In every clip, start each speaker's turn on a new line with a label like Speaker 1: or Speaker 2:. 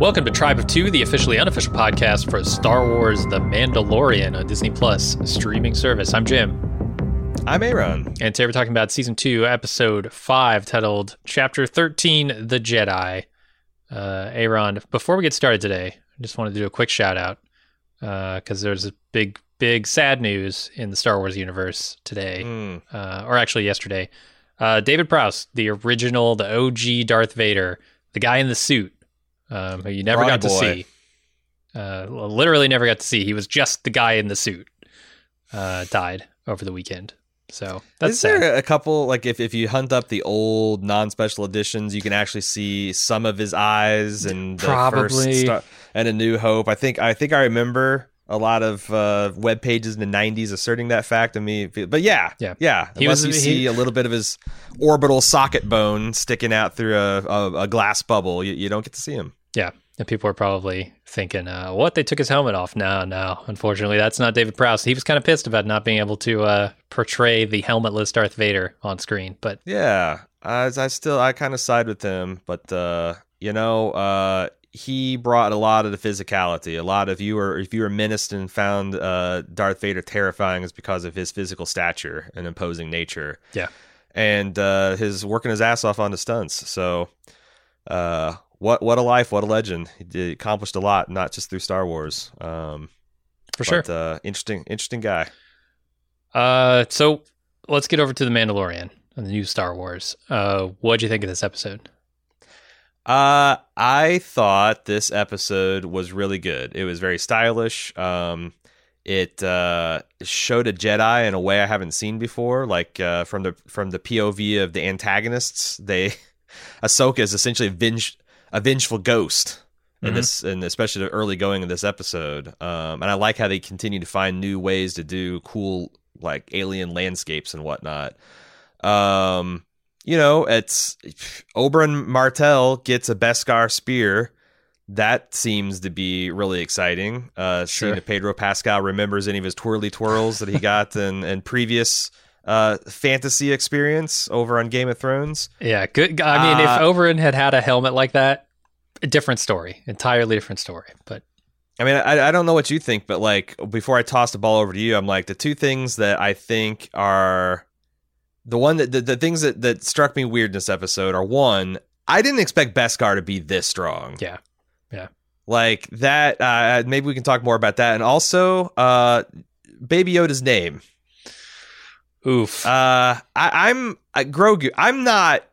Speaker 1: Welcome to Tribe of Two, the officially unofficial podcast for Star Wars The Mandalorian on Disney Plus streaming service. I'm Jim.
Speaker 2: I'm Aaron.
Speaker 1: And today we're talking about season two, episode five, titled Chapter 13 The Jedi. Uh, Aaron, before we get started today, I just wanted to do a quick shout out because uh, there's a big, big sad news in the Star Wars universe today,
Speaker 2: Mm.
Speaker 1: uh, or actually yesterday. Uh, David Prowse, the original, the OG Darth Vader, the guy in the suit, um, who you never got to
Speaker 2: boy.
Speaker 1: see. Uh, literally never got to see. He was just the guy in the suit. Uh, died over the weekend. So that's
Speaker 2: Is
Speaker 1: sad.
Speaker 2: there a couple like if, if you hunt up the old non-special editions, you can actually see some of his eyes and the
Speaker 1: Probably.
Speaker 2: first Star- and a New Hope. I think I think I remember a lot of uh, web pages in the '90s asserting that fact to me. But yeah,
Speaker 1: Yeah.
Speaker 2: yeah.
Speaker 1: He
Speaker 2: Unless
Speaker 1: was-
Speaker 2: you
Speaker 1: he-
Speaker 2: see a little bit of his orbital socket bone sticking out through a, a, a glass bubble, you, you don't get to see him.
Speaker 1: Yeah. And people are probably thinking, uh, what? They took his helmet off. No, no. Unfortunately, that's not David Prowse. He was kind of pissed about not being able to uh, portray the helmetless Darth Vader on screen. But
Speaker 2: Yeah, I, I still I kind of side with him, but uh, you know, uh, he brought a lot of the physicality. A lot of you were if you were menaced and found uh, Darth Vader terrifying is because of his physical stature and imposing nature.
Speaker 1: Yeah.
Speaker 2: and uh, his working his ass off on the stunts. So, uh, what what a life, what a legend. He did, accomplished a lot, not just through Star Wars. Um,
Speaker 1: for sure.
Speaker 2: uh, interesting, interesting guy.
Speaker 1: Uh, so let's get over to The Mandalorian and the new Star Wars. Uh, what'd you think of this episode?
Speaker 2: Uh, I thought this episode was really good. It was very stylish. Um, it uh, showed a Jedi in a way I haven't seen before, like uh, from the from the POV of the antagonists. They Ahsoka is essentially venge, a vengeful ghost in
Speaker 1: Mhm.
Speaker 2: this, and especially the early going of this episode. Um, and I like how they continue to find new ways to do cool like alien landscapes and whatnot. Um, you know, it's Oberyn Martell gets a Beskar spear. That seems to be really exciting. Uh, Seeing
Speaker 1: Sure.
Speaker 2: if Pedro Pascal remembers any of his twirly twirls that he got in, in previous uh, fantasy experience over on Game of Thrones.
Speaker 1: Yeah, good. I mean,
Speaker 2: Uh,
Speaker 1: if Oberyn had had a helmet like that, a different story, entirely different story. But
Speaker 2: I mean, I, I don't know what you think, but like before I toss the ball over to you, I'm like the two things that I think are the one that the, the things that, that struck me weird in this episode are one, I didn't expect Beskar to be this strong.
Speaker 1: Yeah. Yeah.
Speaker 2: Like that, uh, maybe we can talk more about that. And also, uh, Baby Yoda's name.
Speaker 1: Oof.
Speaker 2: Uh, I, I'm uh, Grogu. I'm not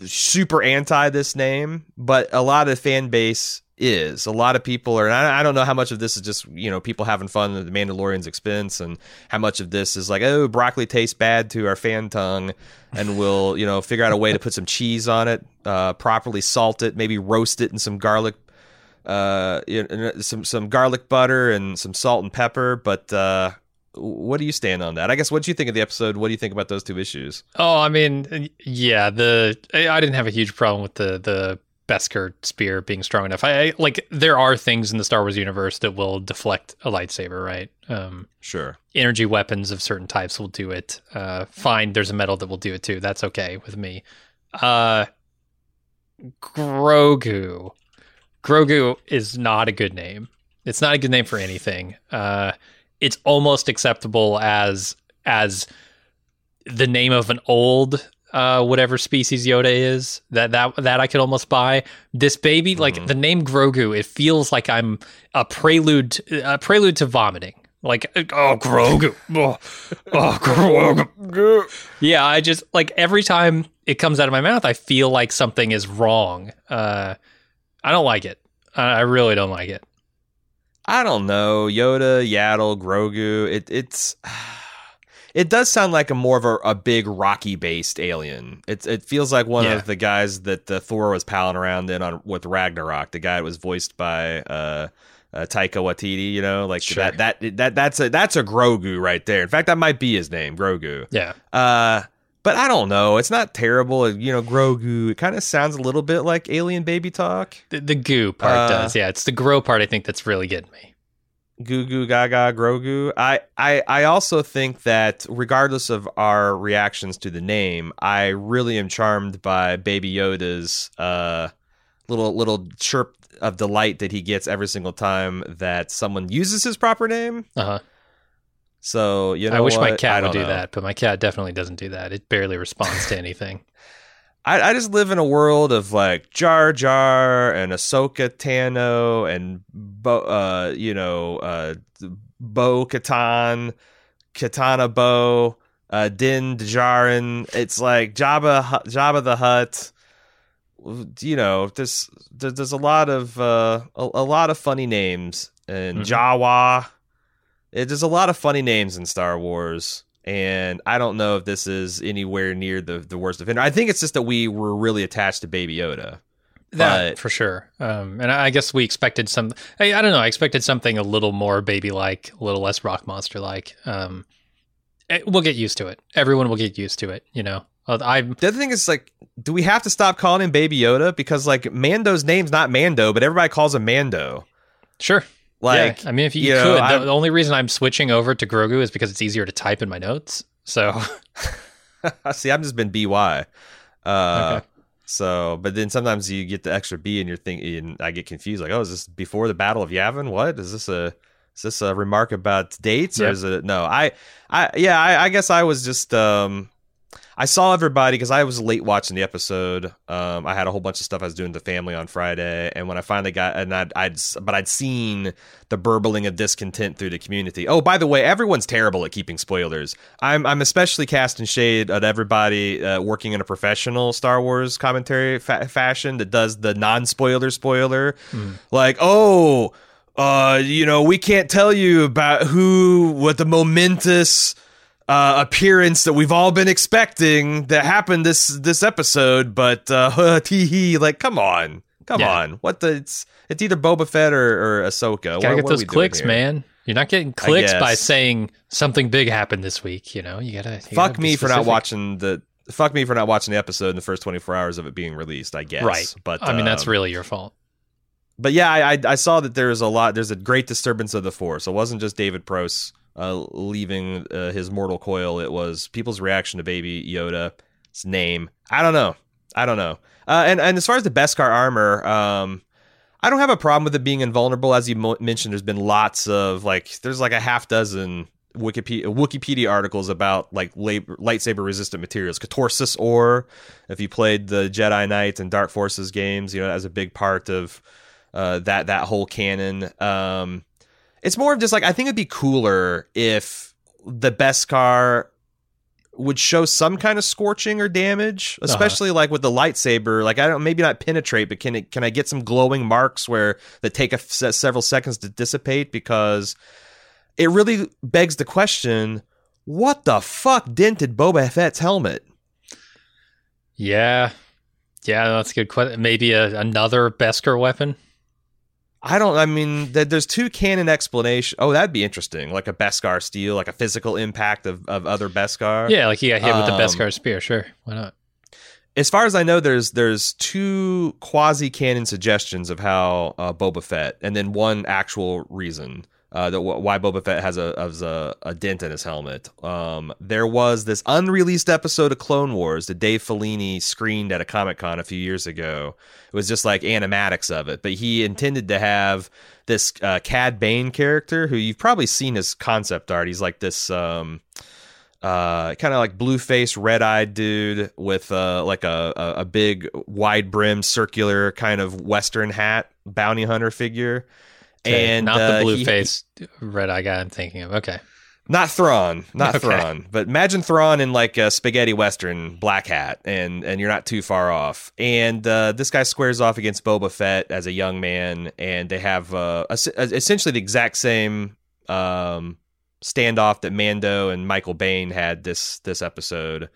Speaker 2: super anti this name, but a lot of the fan base is. A lot of people are, I, I don't know how much of this is just you know people having fun at the Mandalorian's expense, and how much of this is like, oh, broccoli tastes bad to our fan tongue, and we'll you know figure out a way to put some cheese on it, uh, properly salt it, maybe roast it in some garlic. Uh, you know, some some garlic butter and some salt and pepper, but uh, what do you stand on that? I guess what do you think of the episode? What do you think about those two issues?
Speaker 1: Oh, I mean, yeah, the I didn't have a huge problem with the the Beskar spear being strong enough. I, I like there are things in the Star Wars universe that will deflect a lightsaber, right? Um,
Speaker 2: Sure.
Speaker 1: energy weapons of certain types will do it. Uh, fine, there's a metal that will do it too. That's okay with me. Uh, Grogu. Grogu is not a good name. It's not a good name for anything. Uh, it's almost acceptable as as the name of an old uh, whatever species Yoda is. That that that I could almost buy. This baby, like
Speaker 2: Mhm.
Speaker 1: the name Grogu, it feels like I'm a prelude a prelude to vomiting. Like oh Grogu, oh, oh Grogu. Yeah, I just like every time it comes out of my mouth, I feel like something is wrong. Uh, I don't like it. I, I really don't like it.
Speaker 2: I don't know. Yoda, Yaddle, Grogu. It it's it does sound like a more of a, a big Rocky based alien. It it feels like one
Speaker 1: Yeah.
Speaker 2: of the guys that the Thor was palling around in on with Ragnarok. The guy that was voiced by uh, uh, Taika Waititi. You know, like
Speaker 1: Sure.
Speaker 2: that that that that's a that's a Grogu right there. In fact, that might be his name, Grogu.
Speaker 1: Yeah,
Speaker 2: Uh, but I don't know. It's not terrible. You know, Grogu. It kind of sounds a little bit like alien baby talk.
Speaker 1: the, the goo part
Speaker 2: Uh,
Speaker 1: does. Yeah, it's the grow part I think that's really getting me.
Speaker 2: Goo goo gaga Grogu. I, I I also think that regardless of our reactions to the name, I really am charmed by Baby Yoda's uh little little chirp of delight that he gets every single time that someone uses his proper name.
Speaker 1: Uh huh.
Speaker 2: So you know,
Speaker 1: I wish my cat would
Speaker 2: don't know.
Speaker 1: that, but my cat definitely doesn't do that. It barely responds to anything.
Speaker 2: I, I just live in a world of like Jar Jar and Ahsoka Tano and Bo, uh, you know, uh, Bo Katan, Katana Bo, uh, Din Djarin. It's like Jabba, Jabba the Hutt. You know, there's there's, there's a lot of uh, a, a lot of funny names and
Speaker 1: Mhm.
Speaker 2: Jawa. It, there's a lot of funny names in Star Wars, and I don't know if this is anywhere near the the worst offender. I think it's just that we were really attached to Baby Yoda.
Speaker 1: That
Speaker 2: But-
Speaker 1: for sure. Um, and I guess we expected some. I, I don't know. I expected something a little more baby-like, a little less rock monster-like. Um, eh, we'll get used to it. Everyone will get used to it. You know. Uh, I'm
Speaker 2: The other thing is like, do we have to stop calling him Baby Yoda because like Mando's name's not Mando, but everybody calls him Mando.
Speaker 1: sure.
Speaker 2: Like,
Speaker 1: yeah. I mean, if you,
Speaker 2: you
Speaker 1: could,
Speaker 2: I'm-
Speaker 1: the, the only reason I'm switching over to Grogu is because it's easier to type in my notes. So
Speaker 2: see, I've just been BY. Uh,
Speaker 1: Okay.
Speaker 2: So, but then sometimes you get the extra B and you're thinking, and I get confused. Like, oh, is this before the Battle of Yavin? What is this a? Is this a remark about dates or
Speaker 1: Yep.
Speaker 2: is it no? I, I, yeah, I, I guess I was just, um, I saw everybody because I was late watching the episode. Um, I had a whole bunch of stuff I was doing with the family on Friday, and when I finally got, and I'd, I'd, but I'd seen the burbling of discontent through the community. Oh, by the way, everyone's terrible at keeping spoilers. I'm, I'm especially casting shade at everybody uh, working in a professional Star Wars commentary fa- fashion that does the non-spoiler spoiler,
Speaker 1: Mm.
Speaker 2: like, oh, uh, you know, we can't tell you about who, what the momentous uh, appearance that we've all been expecting that happened this this episode, but uh, tee hee, like, come on, come
Speaker 1: Yeah.
Speaker 2: on, what the? It's it's either Boba Fett or, or Ahsoka.
Speaker 1: gotta
Speaker 2: What-
Speaker 1: get
Speaker 2: what
Speaker 1: those clicks, man. You're not getting clicks by saying something big happened this week. You know, you gotta you
Speaker 2: Fuck
Speaker 1: gotta
Speaker 2: me for not watching the. Fuck me for not watching the episode in the first 24 hours of it being released. I guess,
Speaker 1: Right.
Speaker 2: But
Speaker 1: I mean, that's
Speaker 2: um,
Speaker 1: really your fault.
Speaker 2: but yeah, I, I I saw that there's a lot. There's a great disturbance of the force. So it wasn't just David Prowse uh, leaving uh, his mortal coil. It was people's reaction to Baby Yoda's name. I don't know. I don't know. Uh, and and as far as the Beskar armor, um, I don't have a problem with it being invulnerable. As you mo- mentioned, there's been lots of like there's like a half dozen Wikipedia Wikipedia articles about like lab- lightsaber resistant materials. Cortosis ore, if you played the Jedi Knight and Dark Forces games, you know, as a big part of uh, that that whole canon. Um, it's more of just like I think it'd be cooler if the Beskar would show some kind of scorching or damage, uh-huh. especially like with the lightsaber. Like I don't maybe not penetrate, but can it can I get some glowing marks where that take a several seconds to dissipate? Because it really begs the question: What the fuck dented Boba Fett's helmet?
Speaker 1: Yeah, yeah, that's a good question. Maybe a, another Beskar weapon.
Speaker 2: I don't. I mean, th- there's two canon explanation. Oh, that'd be interesting. Like a Beskar steel, like a physical impact of, of other Beskar.
Speaker 1: Yeah, like he got hit with the
Speaker 2: Um,
Speaker 1: Beskar spear. Sure, why not?
Speaker 2: As far as I know, there's there's two quasi canon suggestions of how uh, Boba Fett, and then one actual reason uh, that why Boba Fett has a has a, a dent in his helmet. Um, there was this unreleased episode of Clone Wars that Dave Filoni screened at a Comic Con a few years ago. It was just like animatics of it, but he intended to have this uh, Cad Bane character who you've probably seen his concept art. He's like this. Um, uh, kind of like blue faced, red eyed dude with uh, like a, a, a big wide brimmed circular kind of Western hat bounty hunter figure.
Speaker 1: Okay,
Speaker 2: and
Speaker 1: not
Speaker 2: uh,
Speaker 1: the blue
Speaker 2: he-
Speaker 1: face red eye guy I'm thinking of. Okay,
Speaker 2: not Thrawn, not
Speaker 1: Okay.
Speaker 2: Thrawn, but imagine Thrawn in like a spaghetti western black hat, and and you're not too far off. And uh, this guy squares off against Boba Fett as a young man, and they have uh, es- essentially the exact same um, standoff that Mando and Michael Biehn had this this episode.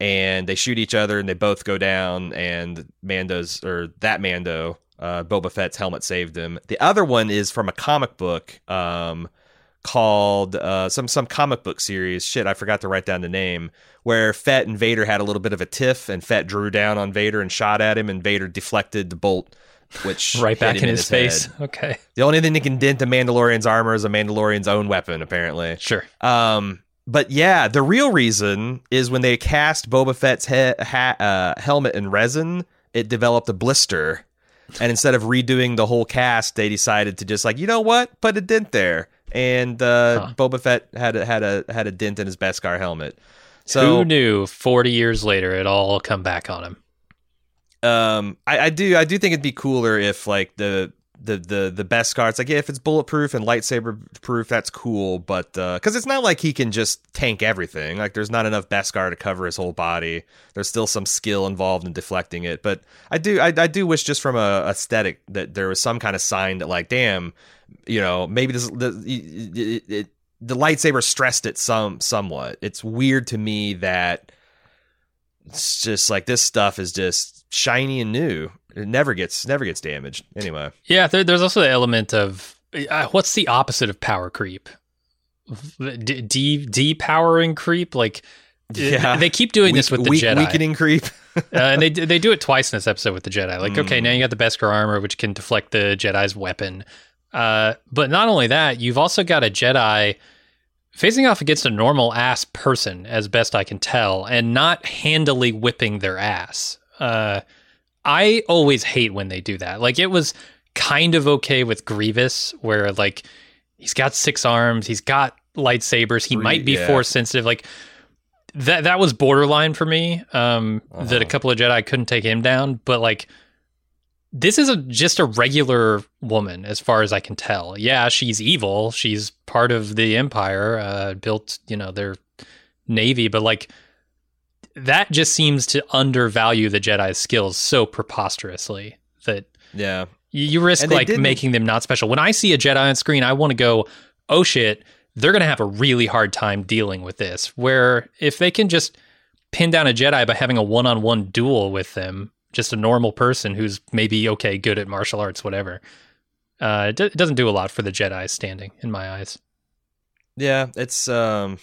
Speaker 2: And they shoot each other, and they both go down. And Mando's or that Mando, uh, Boba Fett's helmet saved him. The other one is from a comic book. Um, called uh, some some comic book series. Shit, I forgot to write down the name. Where Fett and Vader had a little bit of a tiff, and Fett drew down on Vader and shot at him, and Vader deflected the bolt, which
Speaker 1: right back
Speaker 2: him
Speaker 1: in his, face.
Speaker 2: head.
Speaker 1: Okay,
Speaker 2: The only thing that can dent a Mandalorian's armor is a Mandalorian's own weapon, apparently.
Speaker 1: sure.
Speaker 2: Um, but yeah, the real reason is when they cast Boba Fett's he- ha- uh, helmet in resin, it developed a blister, and instead of redoing the whole cast, they decided to just like, you know what, put a dent there. And uh, huh. Boba Fett had a, had a had a dent in his Beskar helmet. So
Speaker 1: who knew? Forty years later, it all come back on him.
Speaker 2: Um, I, I do I do think it'd be cooler if like the the the the Beskar. It's like yeah, if it's bulletproof and lightsaber proof, that's cool. But because uh, it's not like he can just tank everything. Like there's not enough Beskar to cover his whole body. There's still some skill involved in deflecting it. But I do I, I do wish just from a aesthetic that there was some kind of sign that like damn, you know maybe this the it, it, the lightsaber stressed it some somewhat. It's weird to me that it's just like this stuff is just shiny and new it never gets never gets damaged anyway.
Speaker 1: Yeah, there, there's also the element of uh, what's the opposite of power creep? D, de depowering creep, like yeah. they keep doing weak, this with the weak, Jedi.
Speaker 2: Weakening creep.
Speaker 1: uh, and they they do it twice in this episode with the Jedi. Like, mm. okay, now you got the Beskar armor, which can deflect the Jedi's weapon. Uh, but not only that, you've also got a Jedi facing off against a normal ass person, as best I can tell, and not handily whipping their ass. Uh, I always hate when they do that. Like it was kind of okay with Grievous, where like he's got six arms, he's got lightsabers, he might be yeah. force sensitive. Like that that was borderline for me. Um, uh-huh. That a uh-huh. couple of Jedi couldn't take him down, but like this is a, just a regular woman as far as I can tell. Yeah, she's evil. She's part of the Empire, uh, built you know their navy, but like that just seems to undervalue the Jedi's skills so preposterously that
Speaker 2: yeah
Speaker 1: you risk like didn't... making them not special. When I see a Jedi on screen, I want to go, oh shit, they're gonna have a really hard time dealing with this. Where if they can just pin down a Jedi by having a one-on-one duel with them, just a normal person who's maybe okay, good at martial arts, whatever. Uh, it, doesn't do a lot for the Jedi standing in my eyes.
Speaker 2: Yeah, it's um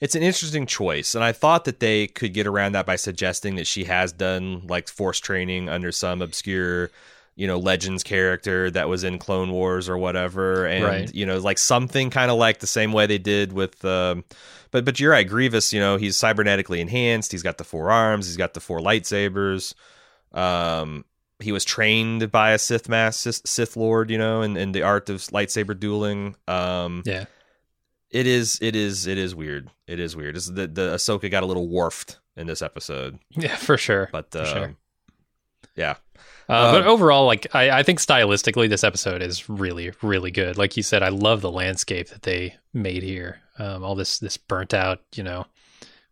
Speaker 2: it's an interesting choice, and I thought that they could get around that by suggesting that she has done like force training under some obscure, you know, Legends character that was in Clone Wars or whatever, and right. you know, like something kind of like the same way they did with. Um, but but you're right, Grievous. You know, he's cybernetically enhanced. He's got the four arms. He's got the four lightsabers. Um, he was trained by a Sith master, Sith Lord, you know, in, in the art of lightsaber dueling. Um,
Speaker 1: yeah
Speaker 2: it is it is it is weird. It is weird. It's the the Ahsoka got a little warfed in this episode.
Speaker 1: Yeah, for sure.
Speaker 2: But uh, sure. yeah.
Speaker 1: Uh, um, but overall, like I, I think stylistically, this episode is really, really good. Like you said, I love the landscape that they made here. Um, all this, this burnt out, you know,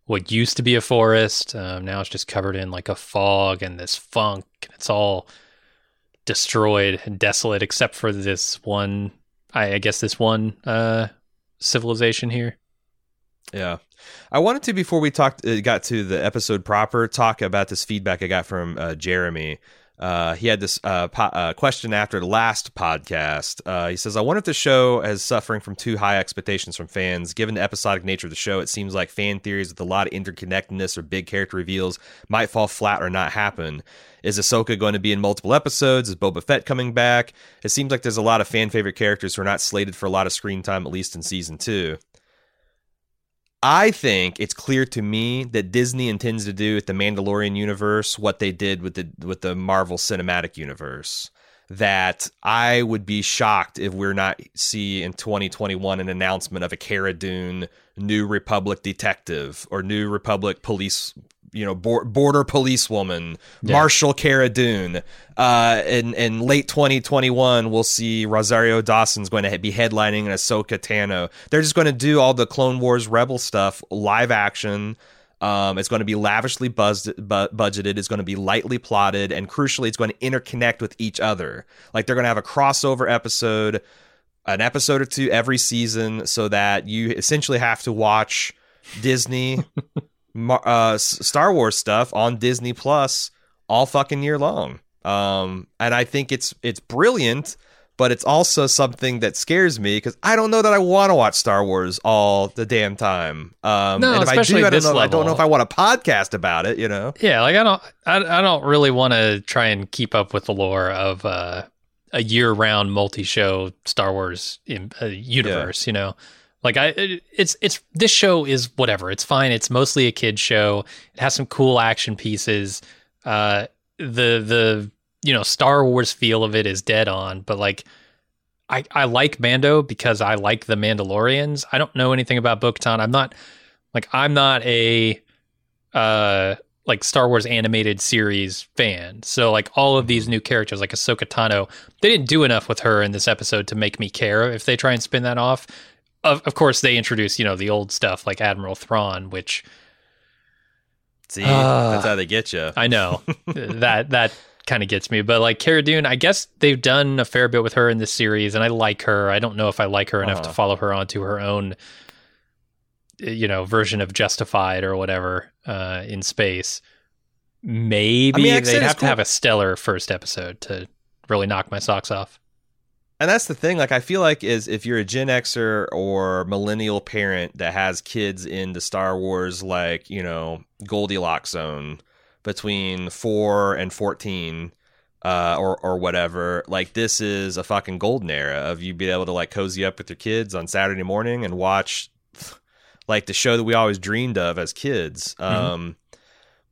Speaker 1: what used to be a forest, um, now it's just covered in like a fog and this funk. And it's all destroyed and desolate, except for this one. I, I guess this one uh, civilization here.
Speaker 2: Yeah. I wanted to before we talked uh, got to the episode proper talk about this feedback I got from uh, Jeremy. Uh, he had this uh, po- uh, question after the last podcast. Uh, he says, I wonder if the show is suffering from too high expectations from fans. Given the episodic nature of the show, it seems like fan theories with a lot of interconnectedness or big character reveals might fall flat or not happen. Is Ahsoka going to be in multiple episodes? Is Boba Fett coming back? It seems like there's a lot of fan favorite characters who are not slated for a lot of screen time, at least in season two. I think it's clear to me that Disney intends to do with the Mandalorian universe what they did with the with the Marvel Cinematic Universe. That I would be shocked if we're not see in 2021 an announcement of a Cara Dune New Republic detective or New Republic police you know border policewoman yeah. Marshal Cara Dune. Uh, in in late 2021, we'll see Rosario Dawson's going to be headlining an Ahsoka Tano. They're just going to do all the Clone Wars Rebel stuff live action. Um, it's going to be lavishly buzzed, bu- budgeted. It's going to be lightly plotted, and crucially, it's going to interconnect with each other. Like they're going to have a crossover episode, an episode or two every season, so that you essentially have to watch Disney uh, Star Wars stuff on Disney Plus all fucking year long. Um, and I think it's it's brilliant, but it's also something that scares me because I don't know that I want to watch Star Wars all the damn time. Um,
Speaker 1: no,
Speaker 2: and
Speaker 1: if I do, I don't, know,
Speaker 2: I don't know if I want a podcast about it. You know?
Speaker 1: Yeah, like I don't, I, I don't really want to try and keep up with the lore of uh, a year-round multi-show Star Wars in, uh, universe. Yeah. You know, like I, it's it's this show is whatever. It's fine. It's mostly a kid show. It has some cool action pieces. Uh, the the you know, Star Wars feel of it is dead on, but like I, I like Mando because I like the Mandalorians. I don't know anything about Bo-Katan. I'm not like I'm not a uh like Star Wars animated series fan. So like all of these new characters like Ahsoka Tano, they didn't do enough with her in this episode to make me care if they try and spin that off. Of of course they introduce, you know, the old stuff like Admiral Thrawn, which
Speaker 2: See, uh, that's how they get you.
Speaker 1: I know. that that kind of gets me. But like Cara Dune, I guess they've done a fair bit with her in this series, and I like her. I don't know if I like her enough uh-huh. to follow her onto her own, you know, version of Justified or whatever uh, in space. Maybe I mean, they'd have cool. to have a stellar first episode to really knock my socks off.
Speaker 2: And that's the thing. Like, I feel like is if you're a Gen Xer or millennial parent that has kids in the Star Wars, like you know Goldilocks zone, between four and fourteen, uh, or or whatever. Like this is a fucking golden era of you being able to like cozy up with your kids on Saturday morning and watch like the show that we always dreamed of as kids. Mm-hmm. Um,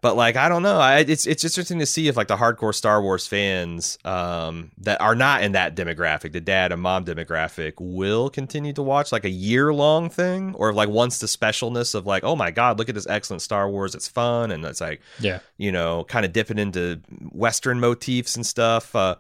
Speaker 2: but like I don't know, I, it's it's interesting to see if like the hardcore Star Wars fans um, that are not in that demographic, the dad and mom demographic, will continue to watch like a year long thing, or like once the specialness of like, oh my god, look at this excellent Star Wars, it's fun, and it's like,
Speaker 1: yeah,
Speaker 2: you know, kind of dipping into Western motifs and stuff. Uh,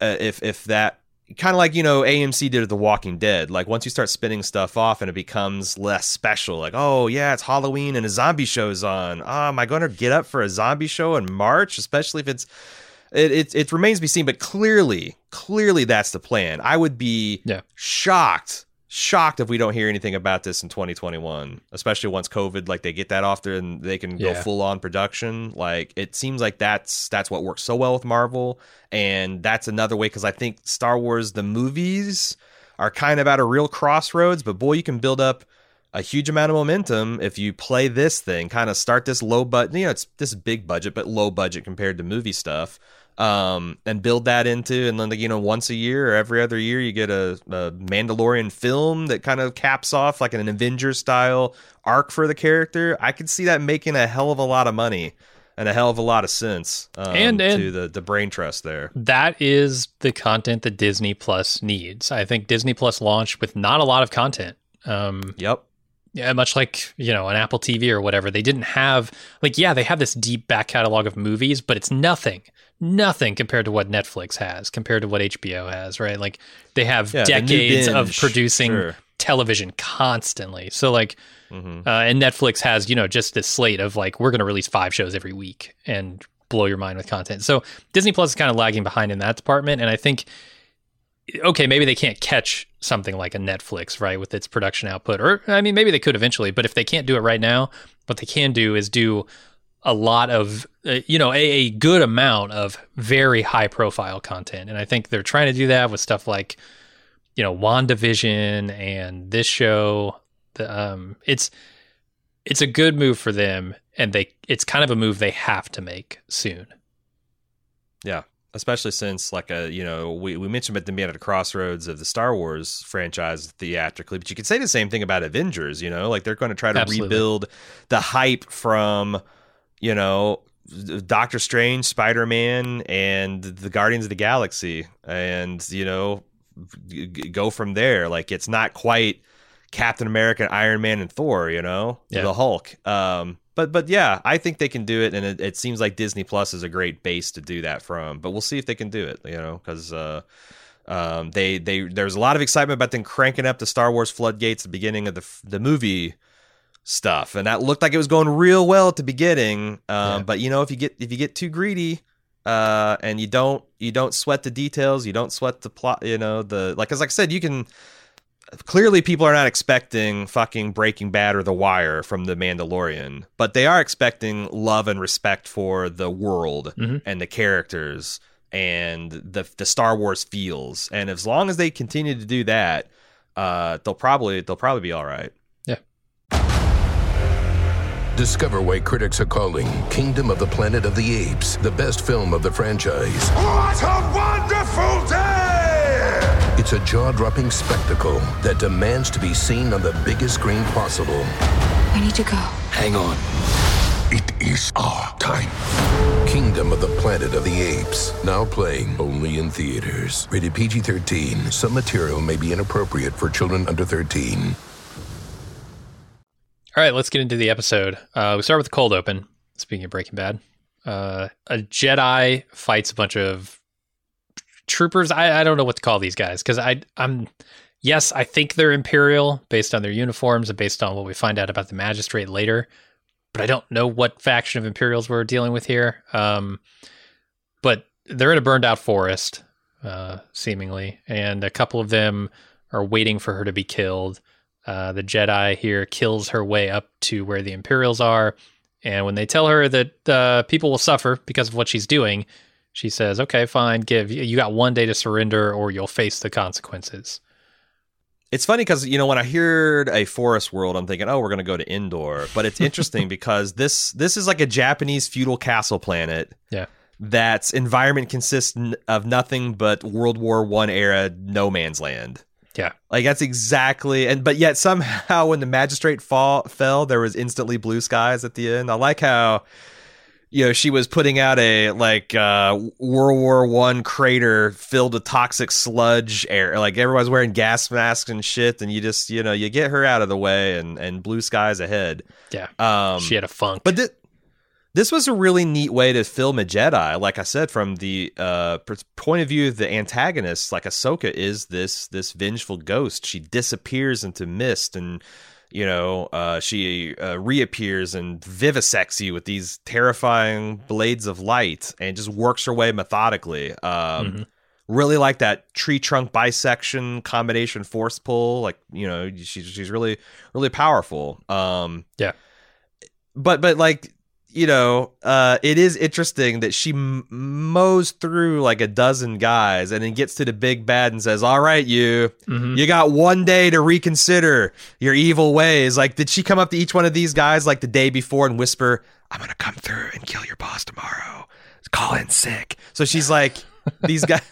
Speaker 2: uh if if that kind of like you know AMC did with The Walking Dead. Like once you start spinning stuff off and it becomes less special, like oh yeah, it's Halloween and a zombie show's on. Oh, am I going to get up for a zombie show in March? Especially if it's it, it, it remains to be seen. But clearly, clearly that's the plan. I would be
Speaker 1: yeah.
Speaker 2: shocked shocked if we don't hear anything about this in 2021 especially once covid like they get that off there and they can go full on production. Like it seems like that's that's what works so well with marvel. And that's another way because i think star wars the movies are kind of at a real crossroads but boy you can build up a huge amount of momentum if you play this thing kind of start this low budget you know it's this big budget but low budget compared to movie stuff um, and build that into, and then like you know once a year or every other year you get a, a Mandalorian film that kind of caps off like an Avengers style arc for the character. I could see that making a hell of a lot of money and a hell of a lot of sense um, and, and to the the brain trust there.
Speaker 1: That is the content that Disney Plus needs. I think Disney Plus launched with not a lot of content. Um,
Speaker 2: yep.
Speaker 1: Yeah, much like you know an Apple TV or whatever, they didn't have like yeah they have this deep back catalog of movies, but it's nothing nothing compared to what Netflix has, compared to what HBO has, right? Like they have yeah, decades the of producing sure. television constantly. So like, mm-hmm. uh, and Netflix has you know just this slate of like we're going to release five shows every week and blow your mind with content. So Disney Plus is kind of lagging behind in that department, and I think okay, maybe they can't catch something like a Netflix, right, with its production output. Or, I mean, maybe they could eventually, but if they can't do it right now, what they can do is do a lot of uh, you know a, a, good amount of very high profile content. And i think they're trying to do that with stuff like you know wandavision and this show. The, um it's it's a good move for them and they it's kind of a move they have to make soon.
Speaker 2: Yeah especially since like a you know we, we mentioned about them being at a crossroads of the star wars franchise theatrically but you could say the same thing about avengers you know like they're going to try to Absolutely. rebuild the hype from you know, Doctor Strange, Spider Man, and the Guardians of the Galaxy, and you know, go from there. Like it's not quite Captain America, Iron Man, and Thor. You know, yeah. the Hulk. Um, but but yeah, I think they can do it, and it, it, seems like Disney Plus is a great base to do that from. But we'll see if they can do it. You know, because. Uh, um, they they there's a lot of excitement about them cranking up the Star Wars floodgates at the beginning of the the movie stuff, and that looked like it was going real well at the beginning. Um, yeah. But you know, if you get if you get too greedy, uh, and you don't you don't sweat the details, you don't sweat the plot. You know, the like, As like I said, you can clearly people are not expecting fucking Breaking Bad or The Wire from The Mandalorian, but they are expecting love and respect for the world mm-hmm. and the characters and the the Star Wars feels. And as long as they continue to do that, uh, they'll probably they'll probably be all right. Yeah.
Speaker 3: Discover why critics are calling Kingdom of the Planet of the Apes the best film of the franchise.
Speaker 4: What a wonderful day!
Speaker 3: It's a jaw-dropping spectacle that demands to be seen on the biggest screen possible.
Speaker 5: We need to go.
Speaker 4: Hang on. It is our time.
Speaker 3: Kingdom of the Planet of the Apes. Now playing only in theaters. Rated PG 13. Some material may be inappropriate for children under 13.
Speaker 1: All right, let's get into the episode. Uh, we start with the cold open. Speaking of Breaking Bad, uh, a Jedi fights a bunch of troopers. I, I don't know what to call these guys because I I'm yes I think they're Imperial based on their uniforms and based on what we find out about the magistrate later, but I don't know what faction of Imperials we're dealing with here. Um, but they're in a burned out forest, uh, seemingly, and a couple of them are waiting for her to be killed. Uh, the Jedi here kills her way up to where the Imperials are. And when they tell her that uh, people will suffer because of what she's doing, she says, "Okay, fine. Give you got one day to surrender, or you'll face the consequences."
Speaker 2: It's funny because you know when I heard a forest world, I'm thinking, oh, we're gonna go to Endor. But it's interesting because this this is like a Japanese feudal castle planet.
Speaker 1: Yeah.
Speaker 2: That's environment consists of nothing but World War One era no man's land.
Speaker 1: Yeah.
Speaker 2: Like that's exactly and but yet somehow when the magistrate fall fell, there was instantly blue skies at the end. I like how you know she was putting out a like uh World War One crater filled with toxic sludge air. Like everyone's wearing gas masks and shit, and you just you know you get her out of the way and and blue skies ahead.
Speaker 1: Yeah.
Speaker 2: Um,
Speaker 1: she had a funk.
Speaker 2: but thi- this was a really neat way to film a Jedi. Like I said, from the uh, point of view of the antagonist, like Ahsoka is this this vengeful ghost. She disappears into mist, and you know uh, she uh, reappears and vivisects you with these terrifying blades of light, and just works her way methodically. Um,
Speaker 1: Mhm.
Speaker 2: Really like that tree trunk bisection combination force pull. Like you know, she's she's really really powerful. Um,
Speaker 1: Yeah.
Speaker 2: but but like you know, uh, it is interesting that she m- mows through like a dozen guys and then gets to the big bad and says, "All right, you,
Speaker 1: Mhm.
Speaker 2: you got one day to reconsider your evil ways." Like, did she come up to each one of these guys like the day before and whisper, "I'm gonna come through and kill your boss tomorrow. Call in sick." So she's like, these guys.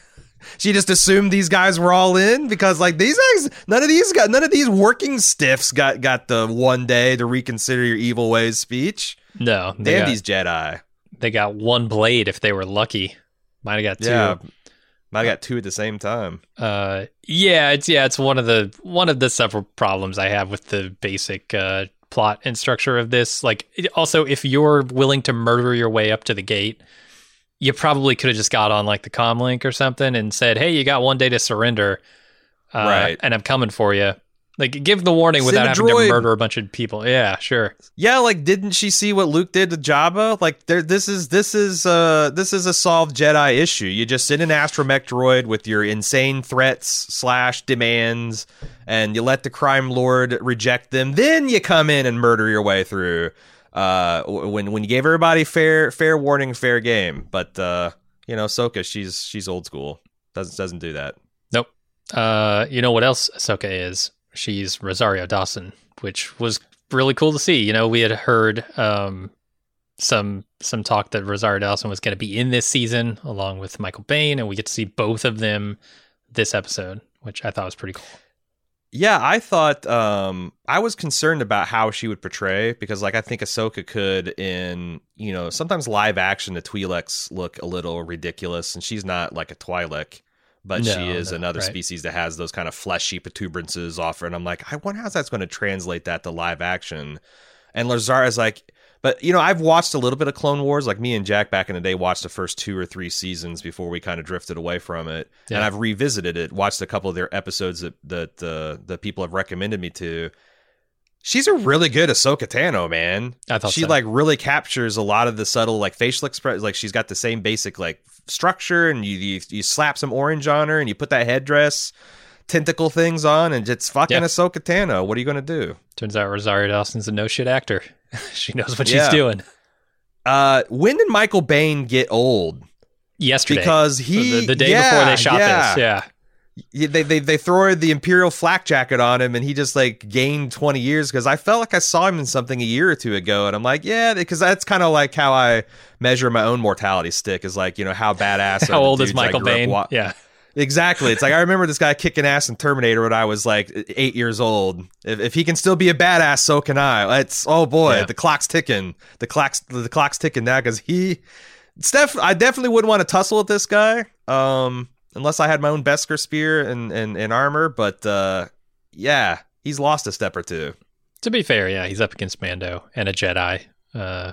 Speaker 2: She just assumed these guys were all in because like these guys none of these got none of these working stiffs got got the one day to reconsider your evil ways speech.
Speaker 1: No, they
Speaker 2: Damn
Speaker 1: got,
Speaker 2: these Jedi.
Speaker 1: they got one blade if they were lucky. Might have got two.
Speaker 2: Yeah. I got two at the same time.
Speaker 1: Uh, yeah, it's yeah, it's one of the one of the several problems I have with the basic uh, plot and structure of this. Like, also, if you're willing to murder your way up to the gate, you probably could have just got on like the comm link or something and said, "Hey, you got one day to surrender, uh,
Speaker 2: Right.
Speaker 1: And I'm coming for you." Like, give the warning
Speaker 2: Send
Speaker 1: without having
Speaker 2: droid.
Speaker 1: to murder a bunch of people. Yeah, sure.
Speaker 2: Yeah, like didn't she see what Luke did to Jabba? Like there this is this is uh this is a solved Jedi issue. You just send an astromech droid with your insane threats slash demands and you let the crime lord reject them. Then you come in and murder your way through. Uh when when you gave everybody fair fair warning, fair game. But uh you know, Soka, she's she's old school. Doesn't doesn't do that.
Speaker 1: Nope. Uh, you know what else Soka is? She's Rosario Dawson, which was really cool to see. You know, we had heard um, some some talk that Rosario Dawson was going to be in this season along with Michael Biehn, and we get to see both of them this episode, which I thought was pretty cool.
Speaker 2: Yeah, I thought um I was concerned about how she would portray because like I think Ahsoka could in, you know, sometimes live action the Twi'leks look a little ridiculous and she's not like a Twi'lek, but she is
Speaker 1: no,
Speaker 2: another
Speaker 1: right.
Speaker 2: species that has those kind of fleshy protuberances off her and I'm like, I wonder how that's going to translate that to live action. And Lazara's like but you know, I've watched a little bit of Clone Wars. Like me and Jack back in the day watched the first two or three seasons before we kind of drifted away from it. And I've revisited it, watched a couple of their episodes that that uh, that people have recommended me to. She's a really good Ahsoka Tano, man.
Speaker 1: I thought
Speaker 2: she
Speaker 1: so.
Speaker 2: like really captures a lot of the subtle like facial express. Like she's got the same basic like structure, and you you, you slap some orange on her, and you put that headdress, tentacle things on, and it's fucking
Speaker 1: Yeah.
Speaker 2: Ahsoka Tano. What are you gonna do?
Speaker 1: Turns out Rosario Dawson's a no shit actor. she knows what
Speaker 2: Yeah.
Speaker 1: she's doing.
Speaker 2: Uh, when did Michael Biehn get old?
Speaker 1: Yesterday,
Speaker 2: Because he
Speaker 1: the, the day
Speaker 2: yeah,
Speaker 1: before they shot this, Yeah,
Speaker 2: they they they throw the imperial flak jacket on him and he just like gained 20 years because i felt like i saw him in something a year or two ago and i'm like yeah because that's kind of like how i measure my own mortality stick is like you know how badass
Speaker 1: How old is Michael Biehn?
Speaker 2: wa-
Speaker 1: yeah,
Speaker 2: exactly. It's like i remember this guy kicking ass in terminator when i was like eight years old. If, if he can still be a badass so can i. It's oh boy
Speaker 1: Yeah.
Speaker 2: the clock's ticking. The clock's the clock's ticking now because he Steph, I definitely wouldn't want to tussle with this guy, um, unless I had my own Beskar spear and, and, and armor. But uh, yeah, he's lost a step or two.
Speaker 1: To be fair, yeah, he's up against Mando and a Jedi. Uh,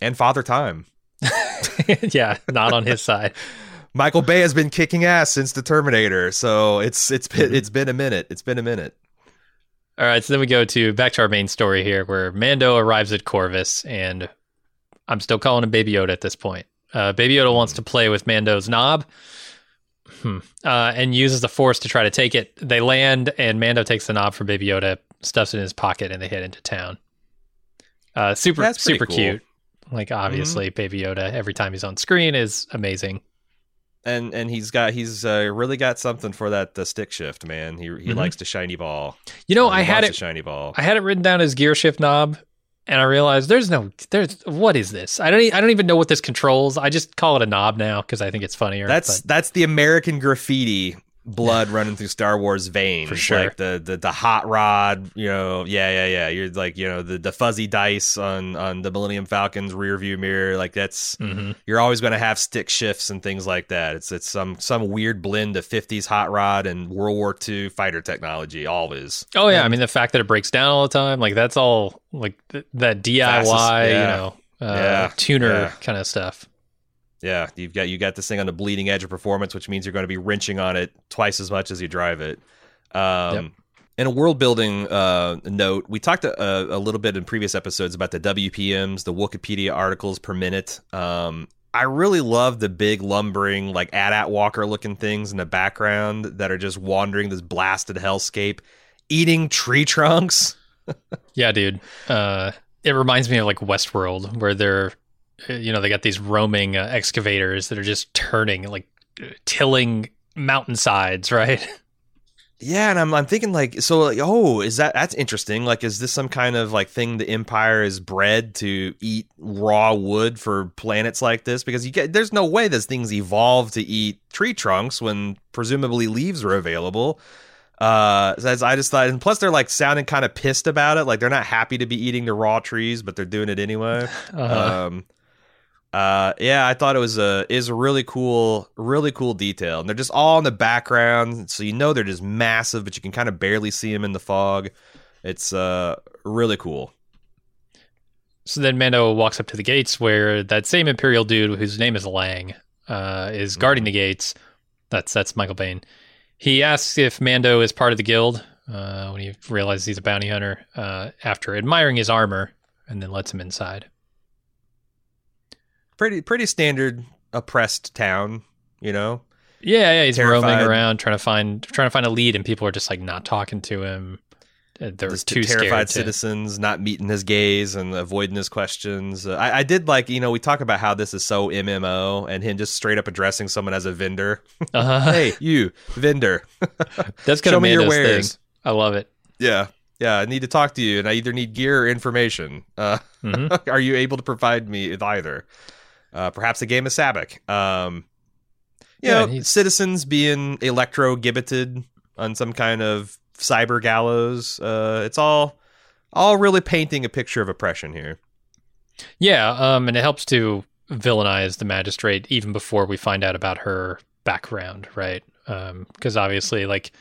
Speaker 2: and Father Time.
Speaker 1: yeah, not on his side.
Speaker 2: Michael Bay has been kicking ass since the Terminator, so it's it's been it's been a minute. It's been a minute.
Speaker 1: All right, so then we go to back to our main story here, where Mando arrives at Corvus, and I'm still calling him Baby Yoda at this point. Uh, Baby Yoda wants to play with Mando's knob, hmm. uh, and uses the Force to try to take it. They land, and Mando takes the knob from Baby Yoda, stuffs it in his pocket, and they head into town. Uh, super super cool. cute. Like obviously, mm-hmm. Baby Yoda every time he's on screen is amazing
Speaker 2: and and he's got he's uh, really got something for that the stick shift, man. He he mm-hmm. likes the shiny ball.
Speaker 1: You know, I had
Speaker 2: it shiny ball.
Speaker 1: I had it written down as gear shift knob, and I realized there's no there's what is this? I don't I don't even know what this controls. I just call it a knob now because I think it's funnier.
Speaker 2: That's but. that's the American graffiti blood running through Star Wars veins.
Speaker 1: For sure.
Speaker 2: Like the, the the hot rod, you know, yeah, yeah, yeah. You're like, you know, the, the fuzzy dice on on the Millennium Falcon's rear view mirror. Like that's mm-hmm. you're always gonna have stick shifts and things like that. It's it's some some weird blend of fifties hot rod and World War II fighter technology, always.
Speaker 1: Oh yeah. I mean the fact that it breaks down all the time, like that's all like th- that DIY, Fastest, yeah. you know, uh, yeah. tuner yeah. kind of stuff.
Speaker 2: Yeah, you've got you got this thing on the bleeding edge of performance, which means you're going to be wrenching on it twice as much as you drive it. Um, yep. In a world building uh, note, we talked a, a, little bit in previous episodes about the WPMs, the Wikipedia articles per minute. Um, I really love the big lumbering, like AT-AT walker looking things in the background that are just wandering this blasted hellscape, eating tree trunks.
Speaker 1: yeah, dude. Uh, it reminds me of like Westworld, where they're uh, you know they got these roaming uh, excavators that are just turning like tilling mountainsides right?
Speaker 2: Yeah and i'm i'm thinking like so like oh is that that's interesting. Like is this some kind of like thing the empire is bred to eat raw wood for planets like this? Because you get there's no way those things evolve to eat tree trunks when presumably leaves are available. Uh as i just thought and plus they're like sounding kind of pissed about it. Like they're not happy to be eating the raw trees but they're doing it anyway. Uh-huh. um uh, yeah, I thought it was a is a really cool, really cool detail, and they're just all in the background, so you know they're just massive, but you can kind of barely see them in the fog. It's uh really cool.
Speaker 1: So then Mando walks up to the gates where that same Imperial dude, whose name is Lang, uh, is guarding mm-hmm. the gates. That's that's Michael Biehn. He asks if Mando is part of the guild uh, when he realizes he's a bounty hunter. Uh, after admiring his armor, and then lets him inside
Speaker 2: pretty pretty standard oppressed town, you know.
Speaker 1: Yeah, yeah, he's Terrified. roaming around trying to find trying to find a lead, and people are just like not talking to him. Uh, they're too
Speaker 2: terrified citizens to... not meeting his gaze and avoiding his questions. Uh, I, I, did like you know we talk about how this is so MMO and him just straight up addressing someone as a vendor. Uh-huh. hey, you vendor.
Speaker 1: That's kind of me your wares. Thing. I love it.
Speaker 2: Yeah, yeah. I need to talk to you, and I either need gear or information. Uh, mm-hmm. are you able to provide me with either? Uh, perhaps a game of Sabacc. Um, you yeah, know, citizens being electro gibbeted on some kind of cyber gallows. Uh, it's all all really painting a picture of oppression here.
Speaker 1: Yeah, um, and it helps to villainize the magistrate even before we find out about her background, right? Because um, obviously, like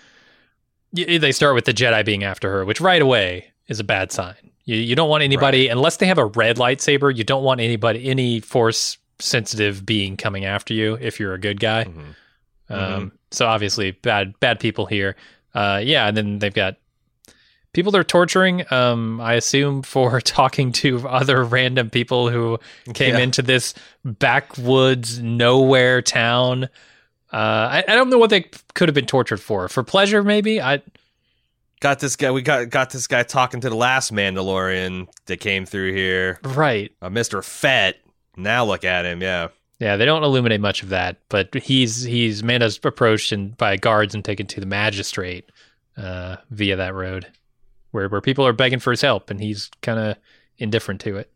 Speaker 1: y- they start with the Jedi being after her, which right away is a bad sign. You, you don't want anybody, right. unless they have a red lightsaber, you don't want anybody, any force sensitive being coming after you if you're a good guy. Mm-hmm. Um, mm-hmm. So obviously, bad bad people here. Uh, yeah, and then they've got people they're torturing. Um, I assume for talking to other random people who came yeah. into this backwoods nowhere town. Uh, I, I don't know what they could have been tortured for. For pleasure, maybe. I
Speaker 2: got this guy. We got got this guy talking to the last Mandalorian that came through here.
Speaker 1: Right,
Speaker 2: uh, Mister Fett. Now look at him. Yeah.
Speaker 1: Yeah, they don't illuminate much of that, but he's he's Mando's approached and by guards and taken to the magistrate uh, via that road, where where people are begging for his help, and he's kind of indifferent to it,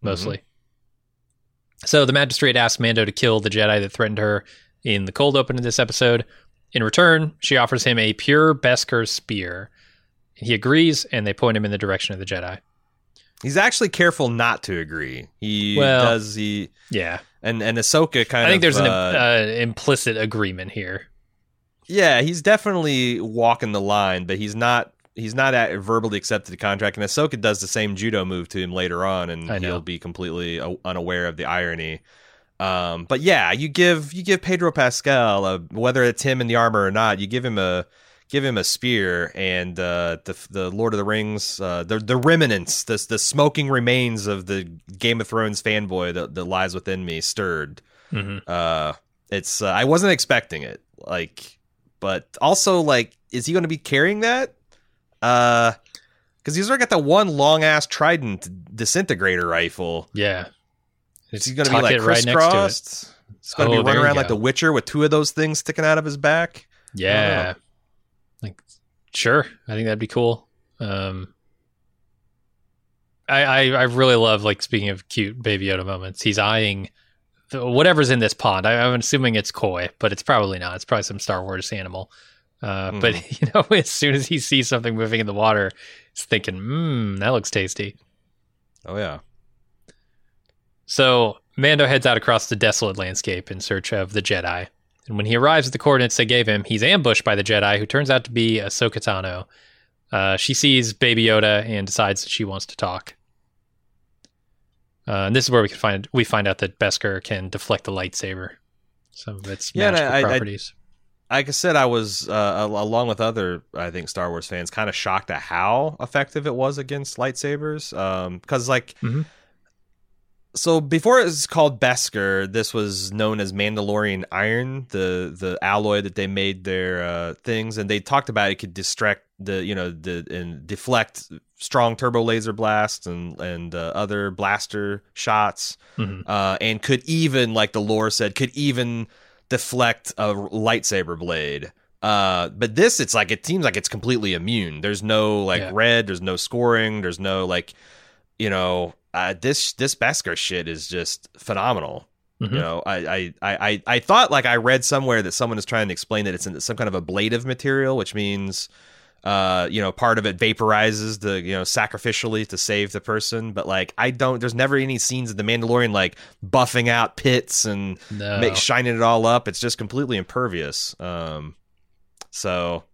Speaker 1: mostly. Mm-hmm. So the magistrate asks Mando to kill the Jedi that threatened her in the cold open of this episode. In return, she offers him a pure Beskar spear. He agrees, and they point him in the direction of the Jedi.
Speaker 2: He's actually careful not to agree. He well, does he
Speaker 1: Yeah.
Speaker 2: and and Ahsoka kind of.
Speaker 1: I think
Speaker 2: of.
Speaker 1: there's an
Speaker 2: uh,
Speaker 1: uh, implicit agreement here.
Speaker 2: Yeah, he's definitely walking the line, but he's not. He's not at, verbally accepted the contract, and Ahsoka does the same judo move to him later on, and he'll be completely unaware of the irony. Um, but yeah, you give you give Pedro Pascal, uh, whether it's him in the armor or not, you give him a give him a spear, and uh, the the Lord of the Rings, uh, the the remnants, the the smoking remains of the Game of Thrones fanboy that, that lies within me stirred.
Speaker 1: Mhm.
Speaker 2: Uh, it's uh, I wasn't expecting it, like, but also like, is he going to be carrying that? Uh, because he's already got that one long ass trident disintegrator rifle.
Speaker 1: Yeah.
Speaker 2: Is he going to be like
Speaker 1: it right next to it.
Speaker 2: crisscrossed? He's going to
Speaker 1: Oh,
Speaker 2: be running around like the Witcher with two of those things sticking out of his back.
Speaker 1: Yeah. Like sure. I think that'd be cool. Um I, I I really love like speaking of cute baby Yoda moments. He's eyeing the, whatever's in this pond. I, I'm assuming it's koi, but it's probably not. It's probably some Star Wars animal. Uh,
Speaker 2: Hmm.
Speaker 1: But you know, as soon as he sees something moving in the water, he's thinking, "Hmm, that looks tasty."
Speaker 2: Oh yeah.
Speaker 1: So Mando heads out across the desolate landscape in search of the Jedi. And when he arrives at the coordinates they gave him, he's ambushed by the Jedi, who turns out to be Ahsoka Tano. Uh, she sees Baby Yoda and decides that she wants to talk. Uh, and this is where we can find we find out that Beskar can deflect the lightsaber, some of its
Speaker 2: Yeah,
Speaker 1: magical
Speaker 2: I- I-
Speaker 1: properties.
Speaker 2: Like I said, I was uh, along with other, I think, Star Wars fans, kind of shocked at how effective it was against lightsabers. Because, like,
Speaker 1: Mhm.
Speaker 2: So before it was called Beskar, this was known as Mandalorian iron, the the alloy that they made their uh, things, and they talked about it could distract the, you know, the and deflect strong turbo laser blasts and and uh, other blaster shots
Speaker 1: Mhm.
Speaker 2: uh, and could even, like the lore said, could even deflect a lightsaber blade. Uh, but this, it's like it seems like it's completely immune. There's no like
Speaker 1: Yeah.
Speaker 2: red. There's no scoring. There's no like, you know, uh, this this Beskar shit is just phenomenal.
Speaker 1: Mhm.
Speaker 2: You know, I, I I I I thought like I read somewhere that someone is trying to explain that it's in some kind of ablative material, which means. Uh, you know, part of it vaporizes the, you know, sacrificially to save the person. But like, I don't. There's never any scenes of the Mandalorian like buffing out pits and
Speaker 1: No.
Speaker 2: make, shining it all up. It's just completely impervious. Um, so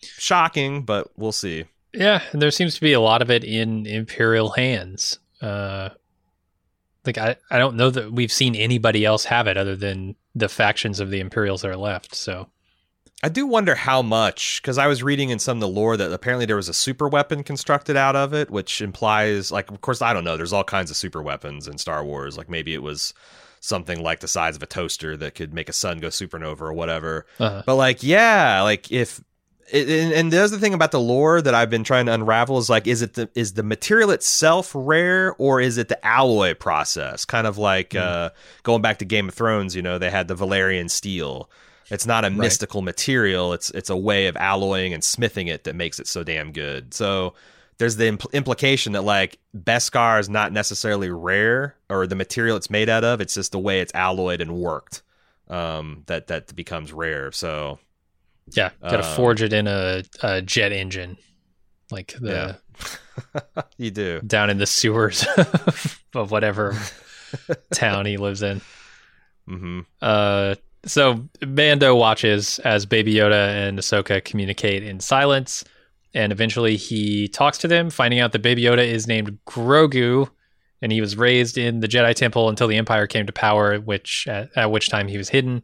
Speaker 2: shocking, but we'll see.
Speaker 1: Yeah, and there seems to be a lot of it in Imperial hands. Uh, like I, I don't know that we've seen anybody else have it other than the factions of the Imperials that are left. So
Speaker 2: I do wonder how much, because I was reading in some of the lore that apparently there was a super weapon constructed out of it, which implies, like, of course, I don't know. There's all kinds of super weapons in Star Wars. Like maybe it was something like the size of a toaster that could make a sun go supernova or whatever.
Speaker 1: uh,
Speaker 2: But like, yeah, like if and, and the other thing about the lore that I've been trying to unravel is like, is it the is the material itself rare or is it the alloy process? Kind of like uh, going back to Game of Thrones, you know, they had the Valyrian steel. It's not a mystical material. It's it's a way of alloying and smithing it that makes it so damn good. So there's the impl- implication that like Beskar is not necessarily rare or the material it's made out of. It's just the way it's alloyed and worked um, that that becomes rare. So
Speaker 1: yeah, got to
Speaker 2: Uh,
Speaker 1: forge it in a, a jet engine, like the
Speaker 2: Yeah. you do.
Speaker 1: down in the sewers of whatever town he lives in.
Speaker 2: hmm
Speaker 1: Uh, so Mando watches as Baby Yoda and Ahsoka communicate in silence, and eventually he talks to them, finding out that Baby Yoda is named Grogu, and he was raised in the Jedi Temple until the Empire came to power, which at, at which time he was hidden.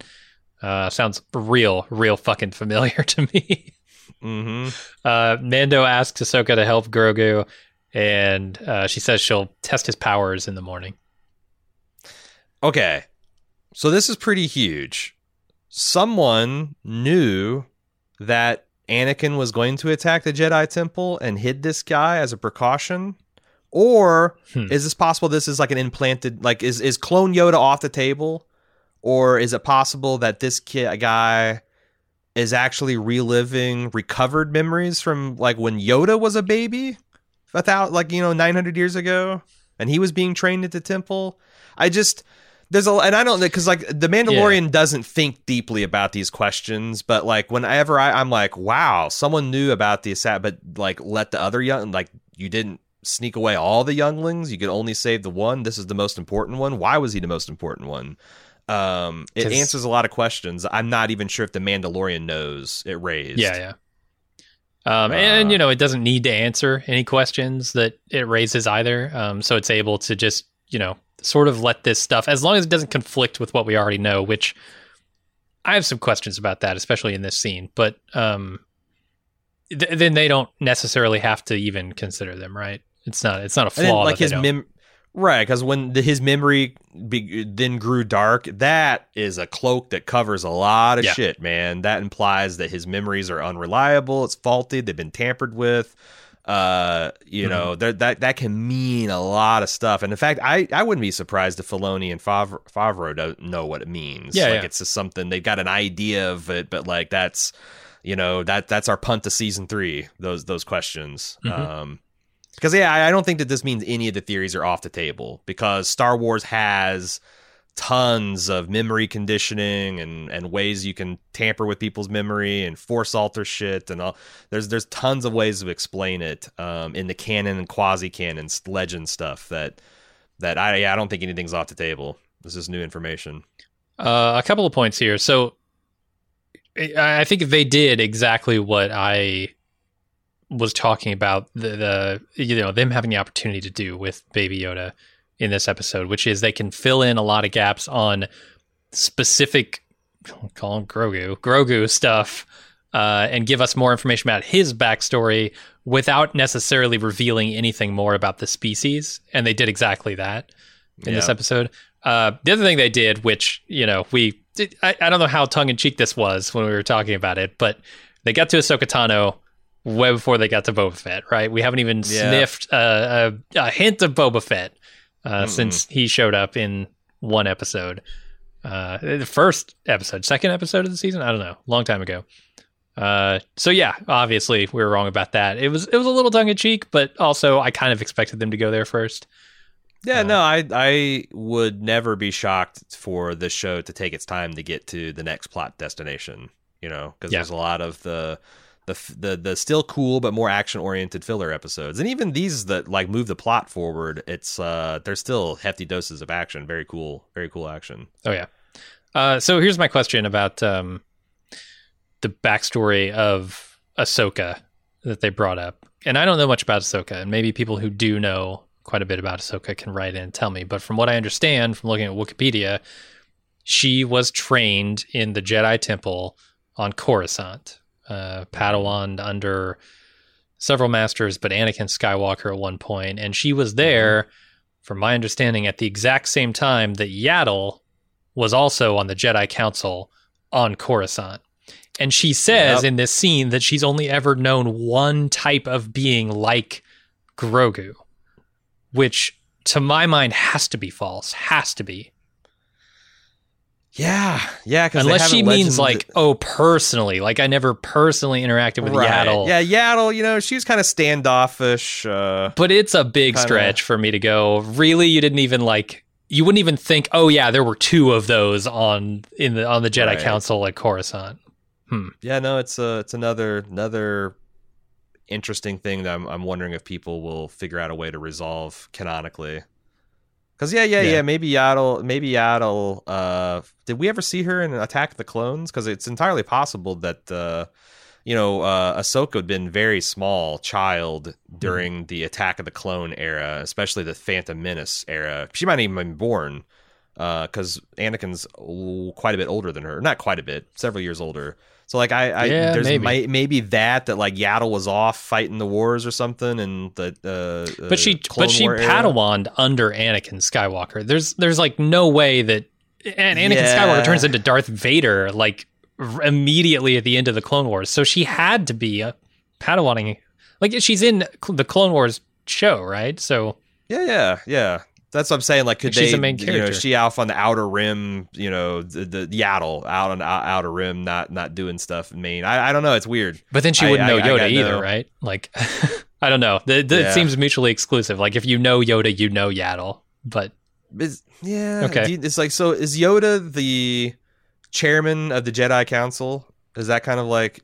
Speaker 1: Uh, sounds real, real fucking familiar to me.
Speaker 2: hmm
Speaker 1: Uh, Mando asks Ahsoka to help Grogu, and uh, she says she'll test his powers in the morning.
Speaker 2: Okay. So this is pretty huge. Someone knew that Anakin was going to attack the Jedi Temple and hid this guy as a precaution. Or
Speaker 1: Hmm.
Speaker 2: is this possible this is like an implanted like is is clone Yoda off the table? Or is it possible that this kid guy is actually reliving recovered memories from like when Yoda was a baby? Without like, you know, 900 years ago and he was being trained at the temple? I just there's a and I don't because like the Mandalorian doesn't think deeply about these questions, but like whenever I, I'm like, wow, someone knew about the assat, but like let the other young like you didn't sneak away all the younglings. You could only save the one. This is the most important one. Why was he the most important one? Um, it
Speaker 1: 'Cause-
Speaker 2: answers a lot of questions. I'm not even sure if the Mandalorian knows it raised.
Speaker 1: Yeah, yeah. Um, and
Speaker 2: Uh,
Speaker 1: you know, it doesn't need to answer any questions that it raises either. Um, so it's able to just you know sort of let this stuff, as long as it doesn't conflict with what we already know. Which I have some questions about that, especially in this scene. But um, th- then they don't necessarily have to even consider them, right? It's not. It's not a
Speaker 2: And then,
Speaker 1: flaw.
Speaker 2: like his mem, right? Because when the, his memory be, then grew dark, that is a cloak that covers a lot of
Speaker 1: Yeah.
Speaker 2: shit, man. That implies that his memories are unreliable. It's faulty. They've been tampered with. Uh, you
Speaker 1: Mm-hmm.
Speaker 2: know, that that can mean a lot of stuff. And in fact, I, I wouldn't be surprised if Filoni and Favre, Favreau don't know what it means.
Speaker 1: Yeah,
Speaker 2: like
Speaker 1: yeah.
Speaker 2: it's just something they've got an idea of it, but like that's you know that that's our punt to season three. Those those questions.
Speaker 1: Mhm.
Speaker 2: Um, because yeah, I don't think that this means any of the theories are off the table because Star Wars has tons of memory conditioning and and ways you can tamper with people's memory and force alter shit and all. There's there's tons of ways to explain it um, in the canon and quasi canon legend stuff that that I yeah, I don't think anything's off the table. This is new information.
Speaker 1: Uh, a couple of points here. So I I think if they did exactly what I was talking about the, the you know them having the opportunity to do with Baby Yoda in this episode, which is they can fill in a lot of gaps on specific call him Grogu Grogu stuff uh, and give us more information about his backstory without necessarily revealing anything more about the species. And they did exactly that in this episode. Uh, the other thing they did, which you know, we I, I don't know how tongue in cheek this was when we were talking about it, but they got to Ahsoka Tano way before they got to Boba Fett. Right? We haven't even
Speaker 2: Yeah.
Speaker 1: sniffed uh, a, a hint of Boba Fett uh, since he showed up in one episode. Uh, the first episode, second episode of the season. I don't know, long time ago. Uh, so yeah, obviously we were wrong about that. It was it was a little tongue in cheek, but also I kind of expected them to go there first.
Speaker 2: Yeah,
Speaker 1: Uh,
Speaker 2: no, I I would never be shocked for this show to take its time to get to the next plot destination. You know, because
Speaker 1: Yeah.
Speaker 2: there's a lot of the the the the still cool but more action oriented filler episodes, and even these that like move the plot forward. It's uh, there's still hefty doses of action. Very cool, very cool action.
Speaker 1: Oh yeah. Uh, so here's my question about um, the backstory of Ahsoka that they brought up, and I don't know much about Ahsoka, and maybe people who do know quite a bit about Ahsoka can write in and tell me. But from what I understand from looking at Wikipedia, she was trained in the Jedi Temple on Coruscant, uh, Padawan under several masters, but Anakin Skywalker at one point, and she was there, from my understanding, at the exact same time that Yaddle was also on the Jedi Council on Coruscant. And she says
Speaker 2: Yep.
Speaker 1: in this scene that she's only ever known one type of being like Grogu, which to my mind has to be false. Has to be.
Speaker 2: Yeah, yeah. Because
Speaker 1: Unless she means like, oh, personally. Like I never personally interacted with Yaddle.
Speaker 2: Yeah, Yaddle. You know, she was kind of standoffish. Uh,
Speaker 1: But it's a big
Speaker 2: Kinda-
Speaker 1: stretch for me to go, really? You didn't even like you wouldn't even think, oh yeah, there were two of those on in the on the Jedi
Speaker 2: Right.
Speaker 1: Council at Coruscant.
Speaker 2: yeah, no, it's a it's another another interesting thing that I'm I'm wondering if people will figure out a way to resolve canonically. Cause yeah, yeah,
Speaker 1: Yeah.
Speaker 2: yeah, maybe Yaddle, maybe Yaddle. Uh, did we ever see her in Attack of the Clones? Because it's entirely possible that uh, you know, uh, Ahsoka had been very small child during the Attack of the Clone era, especially the Phantom Menace era. She might even been born because Anakin's quite a bit older than her. Not quite a bit, several years older. So like I, I
Speaker 1: Yeah,
Speaker 2: there's
Speaker 1: maybe.
Speaker 2: may, maybe that that like Yaddle was off fighting the wars or something, and the uh,
Speaker 1: But she
Speaker 2: Clone
Speaker 1: but she
Speaker 2: War era.
Speaker 1: Under Anakin Skywalker. There's there's like no way that and Anakin
Speaker 2: Yeah.
Speaker 1: Skywalker turns into Darth Vader like immediately at the end of the Clone Wars. So she had to be a Padawanning. Like she's in cl- the Clone Wars show, right? So
Speaker 2: Yeah, yeah, yeah. That's what I'm saying. Like, could
Speaker 1: She's
Speaker 2: they?
Speaker 1: a main
Speaker 2: You know,
Speaker 1: character.
Speaker 2: she off on the outer rim. You know, the, the Yaddle out on the outer rim, not not doing stuff. Main. I, I don't know. It's weird.
Speaker 1: But then she
Speaker 2: I-
Speaker 1: wouldn't
Speaker 2: I-
Speaker 1: know Yoda either,
Speaker 2: no-
Speaker 1: right? Like, I don't know. The, the,
Speaker 2: Yeah.
Speaker 1: It seems mutually exclusive. Like, if you know Yoda, you know Yaddle. But
Speaker 2: Is, yeah.
Speaker 1: Okay.
Speaker 2: you- It's like so. Is Yoda the chairman of the Jedi Council? Is that kind of like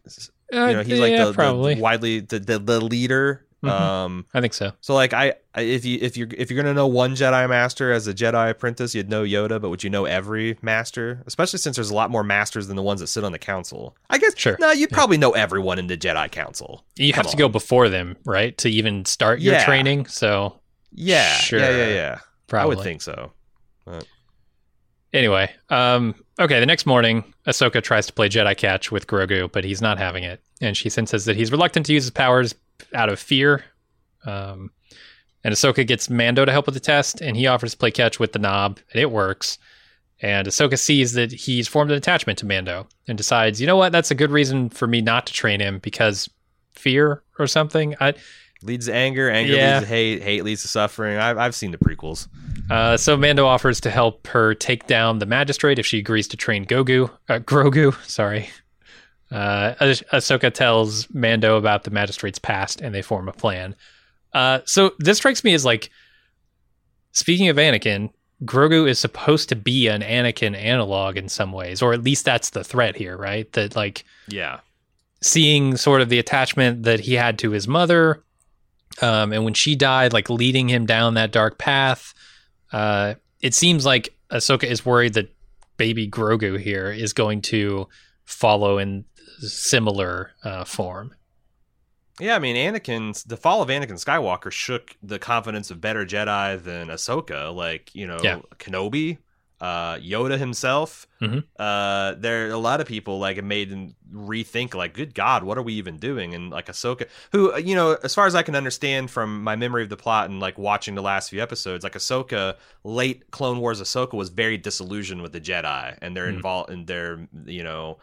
Speaker 1: uh,
Speaker 2: you know he's like the,
Speaker 1: probably.
Speaker 2: the widely the, the the leader
Speaker 1: Mhm.
Speaker 2: Um,
Speaker 1: I think so.
Speaker 2: so like I, if you if you're if you're gonna know one Jedi master as a Jedi apprentice, you'd know Yoda, but would you know every master? Especially since there's a lot more masters than the ones that sit on the council. I guess
Speaker 1: Sure.
Speaker 2: No, you'd probably know everyone in the Jedi Council.
Speaker 1: You have
Speaker 2: Come
Speaker 1: to go before them, right, to even start your
Speaker 2: Yeah.
Speaker 1: training. So
Speaker 2: Yeah,
Speaker 1: Sure.
Speaker 2: yeah, yeah, yeah.
Speaker 1: probably.
Speaker 2: I would think so.
Speaker 1: Anyway, um, okay. The next morning, Ahsoka tries to play Jedi catch with Grogu, but he's not having it, and she senses that he's reluctant to use his powers out of fear. Um, and Ahsoka gets Mando to help with the test, and he offers to play catch with the knob, and it works. And Ahsoka sees that he's formed an attachment to Mando and decides, you know what, that's a good reason for me not to train him because fear or something. I,
Speaker 2: Leads to anger, anger
Speaker 1: Yeah.
Speaker 2: leads to hate, hate leads to suffering. I've I've seen the prequels.
Speaker 1: Uh, so Mando offers to help her take down the magistrate if she agrees to train Gogu, uh, Grogu. Sorry. Uh, Ah- Ahsoka tells Mando about the magistrate's past, and they form a plan. Uh, so this strikes me as like, speaking of Anakin, Grogu is supposed to be an Anakin analog in some ways, or at least that's the threat here, right? That like
Speaker 2: Yeah.
Speaker 1: seeing sort of the attachment that he had to his mother um, and when she died like leading him down that dark path uh, it seems like ahsoka is worried that baby grogu here is going to follow in similar uh, form
Speaker 2: Yeah, I mean, Anakin's the fall of Anakin Skywalker shook the confidence of better Jedi than Ahsoka. Like you know,
Speaker 1: Yeah.
Speaker 2: Kenobi, uh, Yoda himself.
Speaker 1: Mhm.
Speaker 2: Uh, there are a lot of people like it made them rethink. Like, good God, what are we even doing? And like Ahsoka, who uh, you know, as far as I can understand from my memory of the plot and like watching the last few episodes, like Ahsoka, late Clone Wars Ahsoka was very disillusioned with the Jedi and they're
Speaker 1: Mhm.
Speaker 2: involved in their you know.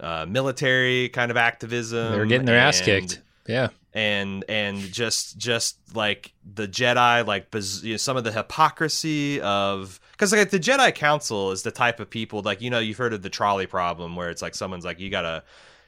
Speaker 2: Uh, military kind of activism.
Speaker 1: They're getting their ass kicked. yeah.
Speaker 2: and and just just like the Jedi, like you know, some of the hypocrisy of because like the Jedi Council is the type of people like you know you've heard of the trolley problem where it's like someone's like you gotta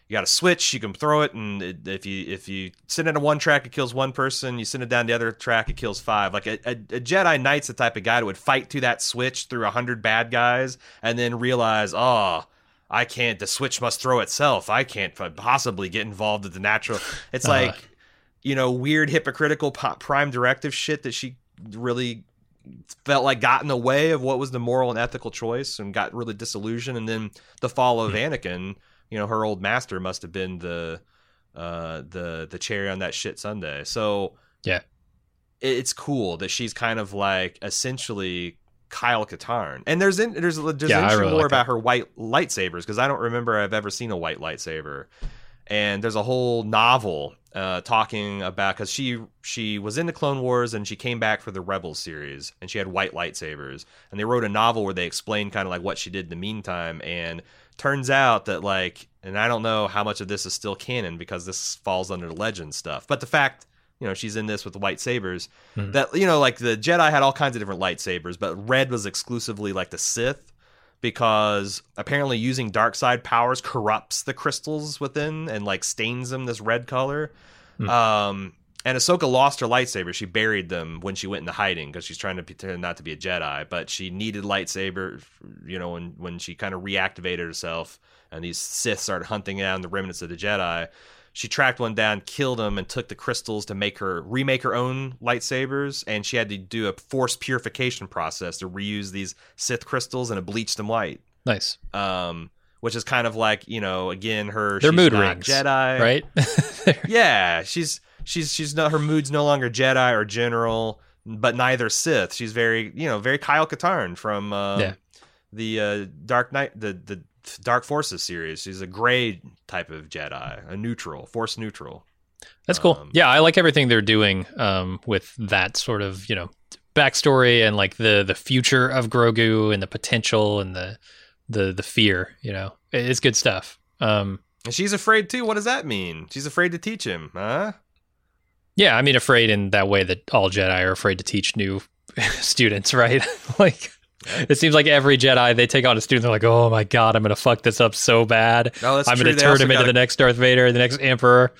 Speaker 2: you gotta switch you can throw it and it, if you if you send it on one track it kills one person. You send it down the other track it kills five. Like a, a, a Jedi Knight's the type of guy that would fight to that switch through a hundred bad guys and then realize oh I can't. The switch must throw itself. I can't possibly get involved with the natural. It's
Speaker 1: Uh-huh.
Speaker 2: like, you know, weird hypocritical po- prime directive shit that she really felt like got in the way of what was the moral and ethical choice and got really disillusioned. And then the fall of Anakin, you know, her old master must have been the uh the the cherry on that shit Sunday. So
Speaker 1: Yeah.
Speaker 2: it's cool that she's kind of like essentially Kyle Katarn. And there's in, there's there's
Speaker 1: Yeah, really
Speaker 2: more
Speaker 1: like
Speaker 2: about her white lightsabers because I don't remember I've ever seen a white lightsaber. And there's a whole novel uh, talking about because she she was in the Clone Wars and she came back for the Rebels series and she had white lightsabers and they wrote a novel where they explained kind of like what she did in the meantime and turns out that like and I don't know how much of this is still canon because this falls under the legend stuff but the fact you know she's in this with the white sabers
Speaker 1: Mhm.
Speaker 2: that you know like the Jedi had all kinds of different lightsabers but red was exclusively like the Sith because apparently using dark side powers corrupts the crystals within and like stains them this red color.
Speaker 1: Hmm.
Speaker 2: Um, and Ahsoka lost her lightsaber. She buried them when she went into hiding because she's trying to pretend not to be a Jedi. But she needed lightsaber, you know, when when she kind of reactivated herself and these Sith started hunting down the remnants of the Jedi. She tracked one down, killed him, and took the crystals to make her remake her own lightsabers. And she had to do a force purification process to reuse these Sith crystals and it bleached them white.
Speaker 1: nice
Speaker 2: Um, which is kind of like you know, again, her
Speaker 1: They're mood
Speaker 2: not
Speaker 1: rings,
Speaker 2: Jedi,
Speaker 1: right
Speaker 2: yeah, she's she's she's not her mood's no longer Jedi or General, but neither Sith. She's very you know very Kyle Katarn from um,
Speaker 1: Yeah.
Speaker 2: the uh, Dark Knight the the Dark Forces series. She's a gray type of Jedi, a neutral, Force neutral.
Speaker 1: That's cool.
Speaker 2: Um,
Speaker 1: yeah, I like everything they're doing um, with that sort of you know backstory and like the the future of Grogu and the potential and the the the fear. You know, it's good stuff. Um,
Speaker 2: And she's afraid too. What does that mean? She's afraid to teach him, huh?
Speaker 1: yeah, I mean, afraid in that way that all Jedi are afraid to teach new students, right? like. It seems like every Jedi they take on a student, they're like, "Oh my god, I'm gonna fuck this up so bad.
Speaker 2: No,
Speaker 1: I'm gonna turn him into the next Darth Vader, the next Emperor."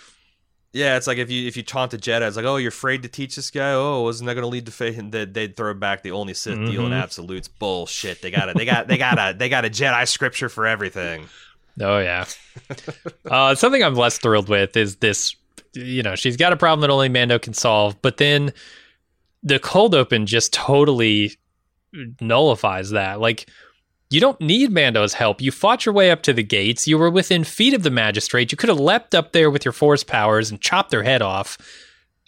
Speaker 2: Yeah, it's like if you if you taunt a Jedi, it's like, oh, you're afraid to teach this guy. Oh, wasn't that going to lead to? And they'd, they'd throw back the only Sith deal in
Speaker 1: Mhm.
Speaker 2: absolutes. Bullshit. They got it. They got they got a they got a Jedi scripture for everything.
Speaker 1: Oh yeah. uh, something I'm less thrilled with is this you know, she's got a problem that only Mando can solve. But then the cold open just totally nullifies that. Like, you don't need Mando's help. You fought your way up to the gates. You were within feet of the magistrate. You could have leapt up there with your force powers and chopped their head off.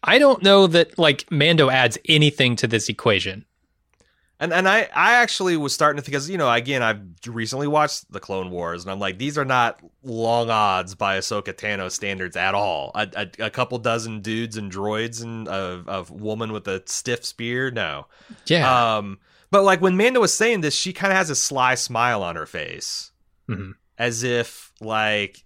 Speaker 1: I don't know that like Mando adds anything to this equation.
Speaker 2: And and I I actually was starting to think because you know again I've recently watched the Clone Wars and I'm like these are not long odds by Ahsoka Tano standards at all. A, a, a couple dozen dudes and droids and a, a woman with a stiff spear, no.
Speaker 1: Yeah.
Speaker 2: Um, but like when Mando was saying this, she kind of has a sly smile on her face,
Speaker 1: Mhm.
Speaker 2: as if like,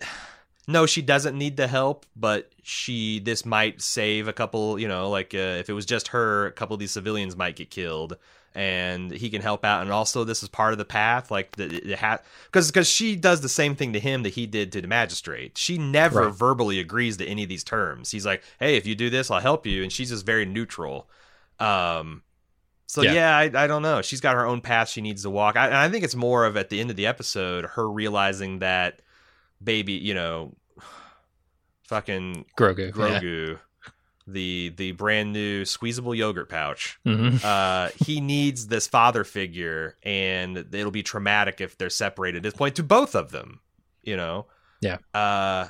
Speaker 2: no, she doesn't need the help, but she this might save a couple. You know, like uh, if it was just her, a couple of these civilians might get killed. And he can help out, and also this is part of the path, like the, the hat, because because she does the same thing to him that he did to the magistrate. She never
Speaker 1: Right.
Speaker 2: verbally agrees to any of these terms. He's like, "Hey, if you do this, I'll help you," and she's just very neutral. Um, so
Speaker 1: Yeah.
Speaker 2: yeah, I, I don't know. She's got her own path she needs to walk. I, and I think it's more of at the end of the episode her realizing that baby, you know, fucking
Speaker 1: Grogu.
Speaker 2: Grogu, the the brand new squeezable yogurt pouch.
Speaker 1: Yeah. hmm
Speaker 2: Uh, he needs this father figure, and it'll be traumatic if they're separated. At this point, to both of them, you know.
Speaker 1: Yeah.
Speaker 2: Uh,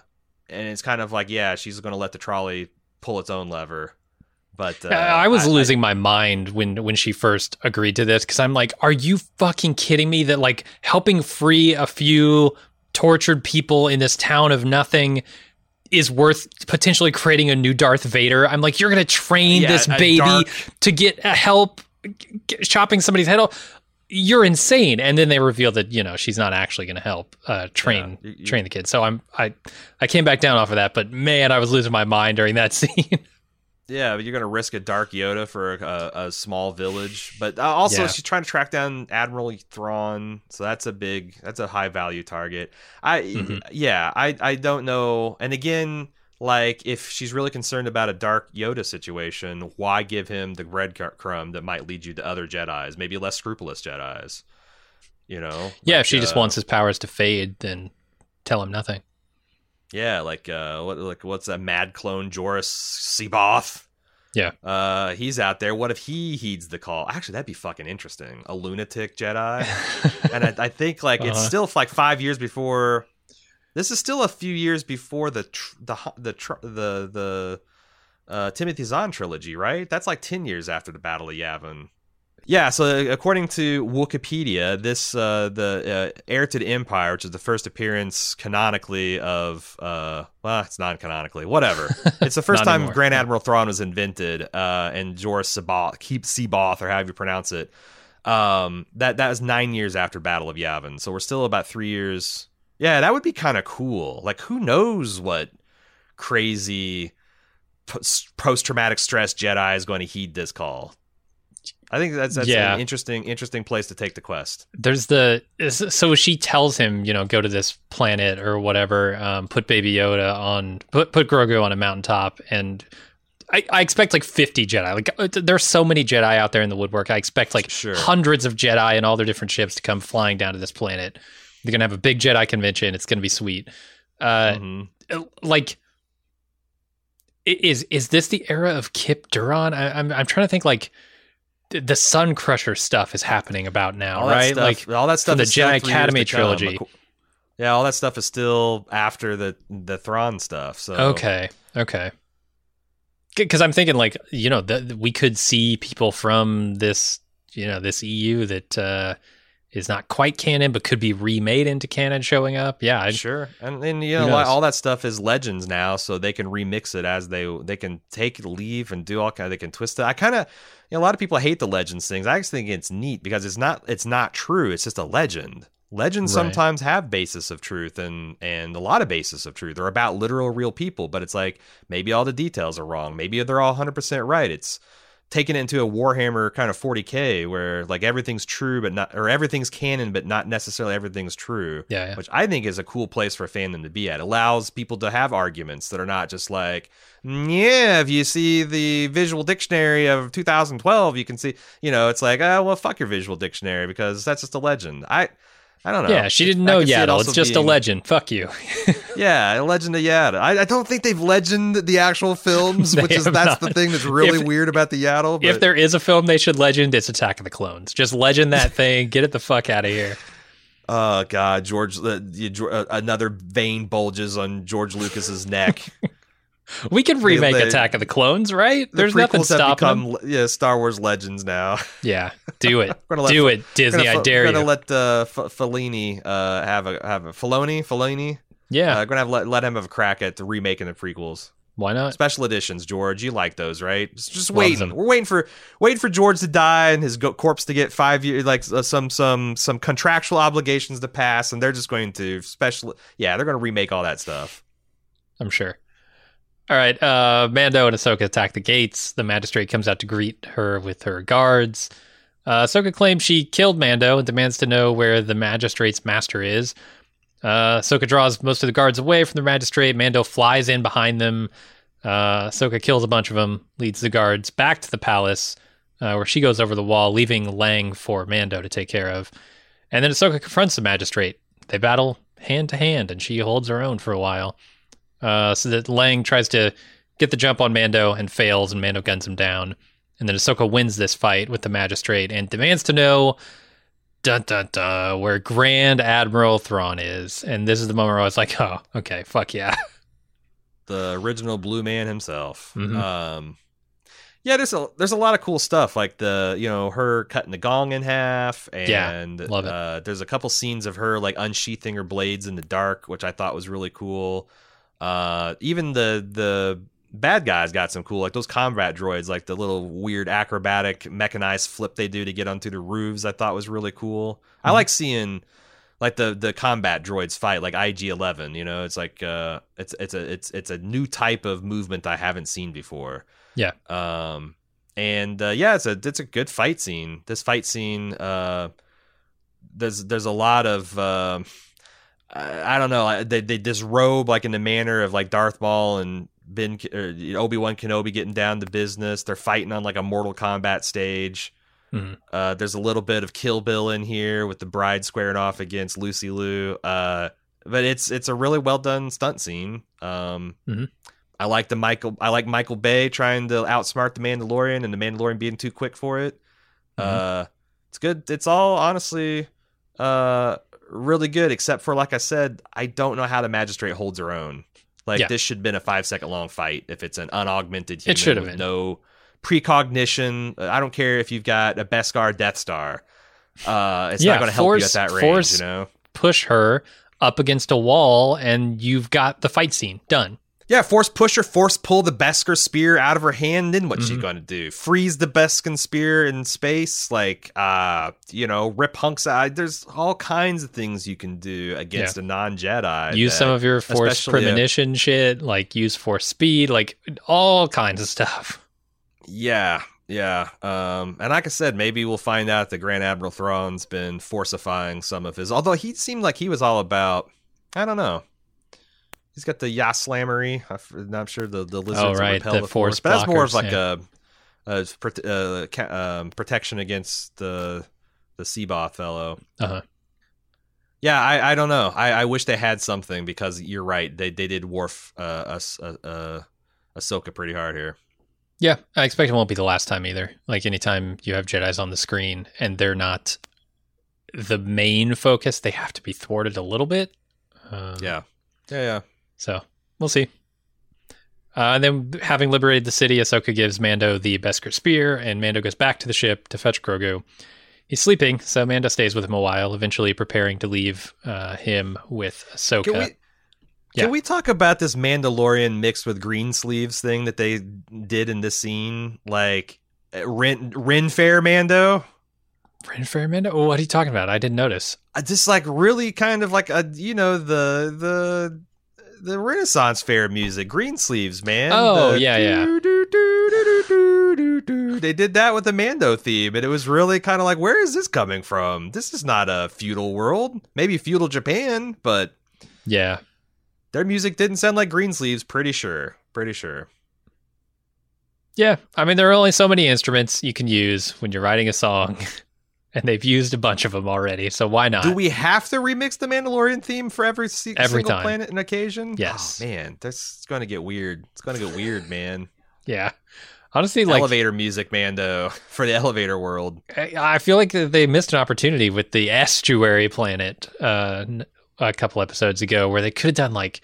Speaker 2: and it's kind of like, yeah, she's going to let the trolley pull its own lever. But uh,
Speaker 1: I was losing my mind when when she first agreed to this because I'm like, are you fucking kidding me? That like helping free a few tortured people in this town of nothing is worth potentially creating a new Darth Vader. I'm like, you're gonna train
Speaker 2: Yeah,
Speaker 1: this baby
Speaker 2: dark-
Speaker 1: to get help chopping somebody's head off. You're insane. And then they reveal that you know she's not actually going to help uh, train
Speaker 2: Yeah, you-
Speaker 1: train the kid. So I'm I I came back down off of that, but man, I was losing my mind during that scene.
Speaker 2: Yeah, but you're going to risk a Dark Yoda for a, a small village. But uh, also,
Speaker 1: Yeah.
Speaker 2: she's trying to track down Admiral Thrawn, so that's a big, that's a high value target. I,
Speaker 1: Mhm.
Speaker 2: yeah, I, I don't know. And again, like if she's really concerned about a Dark Yoda situation, why give him the breadcrumb that might lead you to other Jedi's, maybe less scrupulous Jedi's? You know?
Speaker 1: yeah,
Speaker 2: Like,
Speaker 1: if she just
Speaker 2: uh,
Speaker 1: wants his powers to fade, then tell him nothing.
Speaker 2: Yeah, like uh, what like what's that mad clone Joruus C'baoth?
Speaker 1: Yeah.
Speaker 2: Uh, he's out there. What if he heeds the call? Actually, that'd be fucking interesting. A lunatic Jedi. and I, I think like it's
Speaker 1: Uh-huh.
Speaker 2: still like five years before. This is still a few years before the tr- the the tr- the the uh, Timothy Zahn trilogy, right? That's like ten years after the Battle of Yavin. Yeah, so according to Wikipedia, this uh, the uh, heir to the Empire, which is the first appearance canonically of uh, well, it's non-canonically, whatever. It's the first time
Speaker 1: anymore.
Speaker 2: Grand Admiral Thrawn was invented, uh, and Joris Sabath, keep C'baoth or however you pronounce it. Um, that that was nine years after Battle of Yavin, so we're still about three years. Yeah, that would be kind of cool. Like, who knows what crazy post traumatic stress Jedi is going to heed this call? I think that's that's
Speaker 1: Yeah.
Speaker 2: an interesting interesting place to take the quest.
Speaker 1: There's the so she tells him, you know, go to this planet or whatever, um, put Baby Yoda on, put put Grogu on a mountaintop, and I, I expect like 50 Jedi. Like uh, there's so many Jedi out there in the woodwork. I expect like
Speaker 2: Sure.
Speaker 1: hundreds of Jedi and all their different ships to come flying down to this planet. They're gonna have a big Jedi convention. It's gonna be sweet. Uh,
Speaker 2: Mhm.
Speaker 1: like is is this the era of Kyp Durron? I, I'm I'm trying to think like th- the Sun Crusher stuff is happening about now,
Speaker 2: All
Speaker 1: right?
Speaker 2: stuff-
Speaker 1: like
Speaker 2: all that stuff
Speaker 1: the Jedi Academy
Speaker 2: to come.
Speaker 1: trilogy.
Speaker 2: Yeah, all that stuff is still after the the Thrawn stuff. So
Speaker 1: okay, okay. Because I'm thinking like you know that we could see people from this you know this EU that uh, is not quite canon but could be remade into canon showing up. Yeah, I,
Speaker 2: sure, and and you know
Speaker 1: knows?
Speaker 2: all that stuff is legends now, so they can remix it as they they can take leave and do all kind. Of, They can twist it. I kind of know, a lot of people hate the legends things. I actually think it's neat because it's not it's not true. It's just a legend. Legends
Speaker 1: Right.
Speaker 2: sometimes have basis of truth and and a lot of basis of truth. They're about literal real people, but it's like maybe all the details are wrong. Maybe they're all 100% right. It's taken it into a Warhammer kind of 40k where like everything's true but not or everything's canon but not necessarily everything's true
Speaker 1: yeah, yeah.
Speaker 2: which I think is a cool place for a fandom to be at. It allows people to have arguments that are not just like, "Mm, yeah, if you see the visual dictionary of 2012, you can see, you know, it's like, oh, well, fuck your visual dictionary because that's just a legend. I, I don't know.
Speaker 1: Yeah, she didn't know
Speaker 2: see it
Speaker 1: Yaddle. It's just
Speaker 2: being-
Speaker 1: a legend. Fuck you.
Speaker 2: Yeah, a Legend of Yaddle. I, I don't think they've legend the actual films, which is that's the thing that's really
Speaker 1: If-
Speaker 2: weird about the Yaddle. But
Speaker 1: if there is a film they should legend, it's Attack of the Clones. Just legend that thing. Get it the fuck out of here.
Speaker 2: oh god, George, uh, you- uh, another vein bulges on George Lucas's neck.
Speaker 1: We can remake
Speaker 2: they-
Speaker 1: Attack of the Clones, right?
Speaker 2: The
Speaker 1: There's nothing stopping them.
Speaker 2: become yeah Star Wars legends now.
Speaker 1: Yeah, do it.
Speaker 2: Gonna let
Speaker 1: do it, Disney.
Speaker 2: Gonna-
Speaker 1: I dare
Speaker 2: gonna
Speaker 1: you.
Speaker 2: let uh, F- Fellini uh, have a have a Filoni Filoni.
Speaker 1: yeah,
Speaker 2: Uh, gonna have let, let him have a crack at the remaking the prequels.
Speaker 1: why not?
Speaker 2: Special editions, George. You like those, right? Just, just waiting. We're waiting for waiting for George to die and his go- corpse to get five years, like uh, some some some contractual obligations to pass, and they're just going to special. Yeah, they're going to remake all that stuff.
Speaker 1: I'm sure. All right, uh, Mando and Ahsoka attack the gates. The magistrate comes out to greet her with her guards. Uh, Ahsoka claims she killed Mando and demands to know where the magistrate's master is. Uh, Ahsoka draws most of the guards away from the magistrate. Mando flies in behind them. Uh, Ahsoka kills a bunch of them, leads the guards back to the palace, uh, where she goes over the wall, leaving Lang for Mando to take care of. And then Ahsoka confronts the magistrate. They battle hand to hand, and she holds her own for a while. Uh, so that Lang tries to get the jump on Mando and fails, and Mando guns him down. And then Ahsoka wins this fight with the magistrate and demands to know, dun dun dun, where Grand Admiral Thrawn is. And this is the moment where I was like, oh, okay, fuck yeah.
Speaker 2: The original Blue Man himself.
Speaker 1: Mhm.
Speaker 2: Um, yeah, there's a there's a lot of cool stuff like the you know her cutting the gong in half,
Speaker 1: Yeah,
Speaker 2: and
Speaker 1: love it.
Speaker 2: Uh, there's a couple scenes of her like unsheathing her blades in the dark, which I thought was really cool. Uh, even the the bad guys got some cool like those combat droids, like the little weird acrobatic mechanized flip they do to get onto the roofs. I thought was really cool. I
Speaker 1: Mhm.
Speaker 2: like seeing like the the combat droids fight like IG11 you know it's like uh it's it's a it's it's a new type of movement I haven't seen before
Speaker 1: Yeah.
Speaker 2: um and uh, yeah it's a it's a good fight scene this fight scene uh there's there's a lot of um I, I don't know they they disrobe like in the manner of like Darth Maul and Ben Obi Wan Kenobi getting down to business they're fighting on like a Mortal Kombat stage
Speaker 1: Mhm.
Speaker 2: uh, there's a little bit of Kill Bill in here with the bride squaring off against Lucy Liu. Uh, but it's it's a really well done stunt scene. Um,
Speaker 1: Mhm.
Speaker 2: I like the Michael. I like Michael Biehn trying to outsmart the Mandalorian, and the Mandalorian being too quick for it. Uh, it's good. It's all honestly uh, really good, except for like I said, I don't know how the magistrate holds her own. Like
Speaker 1: Yeah.
Speaker 2: this should have been a five second long fight if it's an unaugmented human
Speaker 1: It should have
Speaker 2: with
Speaker 1: been.
Speaker 2: no precognition. I don't care if you've got a Beskar Death Star. Uh, it's
Speaker 1: Yeah,
Speaker 2: not going to help you at that range,
Speaker 1: force-
Speaker 2: you know.
Speaker 1: Push her up against a wall, and you've got the fight scene done.
Speaker 2: Yeah, force push her, force pull the Beskar spear out of her hand. Then what's she
Speaker 1: Mhm.
Speaker 2: going to do? Freeze the Beskar spear in space? Like, uh, you know, rip hunks out. There's all kinds of things you can do against a non Jedi.
Speaker 1: use some of your force
Speaker 2: a-
Speaker 1: premonition shit, like use force speed, like all kinds of stuff.
Speaker 2: Yeah, yeah. Um, and like I said, maybe we'll find out that Grand Admiral Thrawn's been forcifying some of his. Although he seemed like he was all about. I don't know. He's got the ysalamiri. I'm not sure the the lizards will
Speaker 1: Oh, right,
Speaker 2: repel
Speaker 1: the
Speaker 2: the,
Speaker 1: force
Speaker 2: force, but that's more of like
Speaker 1: yeah.
Speaker 2: a, a uh, ca- um, protection against the the C'baoth fellow.
Speaker 1: Uh-huh.
Speaker 2: Yeah, I, I don't know. I, I wish they had something because you're right. They they did wharf uh, us uh, uh, Ahsoka pretty hard here.
Speaker 1: Yeah, I expect it won't be the last time either. Like anytime you have Jedi's on the screen and they're not the main focus, they have to be thwarted a little bit. Um,
Speaker 2: Yeah, yeah, yeah.
Speaker 1: So we'll see. Uh, and then, having liberated the city, Ahsoka gives Mando the Beskar spear, and Mando goes back to the ship to fetch Grogu. He's sleeping, so Mando stays with him a while, eventually preparing to leave uh, him with Ahsoka.
Speaker 2: Can we
Speaker 1: Yeah.
Speaker 2: can we talk about this Mandalorian mixed with green sleeves thing that they did in this scene? Like uh, Ren Ren Fair Mando,
Speaker 1: Ren Fair Mando? Oh, what are you talking about? I didn't notice.
Speaker 2: Uh, just like really kind of like a you know the the the Renaissance fair music, green sleeves, man.
Speaker 1: Oh,
Speaker 2: The
Speaker 1: yeah, yeah.
Speaker 2: They did that with the Mando theme, and it was really kind of like, where is this coming from? This is not a feudal world. Maybe feudal Japan, but
Speaker 1: Yeah.
Speaker 2: their music didn't sound like green sleeves. Pretty sure. Pretty sure.
Speaker 1: Yeah. I mean, there are only so many instruments you can use when you're writing a song. And they've used a bunch of them already. So why not?
Speaker 2: Do we have to remix the Mandalorian theme for every, se-
Speaker 1: Every
Speaker 2: single
Speaker 1: time.
Speaker 2: planet and occasion?
Speaker 1: Yes.
Speaker 2: Oh, man, that's going to get weird. It's going to get weird, man.
Speaker 1: yeah. Honestly, like
Speaker 2: elevator music, Mando, for the elevator world.
Speaker 1: I feel like they missed an opportunity with the estuary planet uh, a couple episodes ago, where they could have done like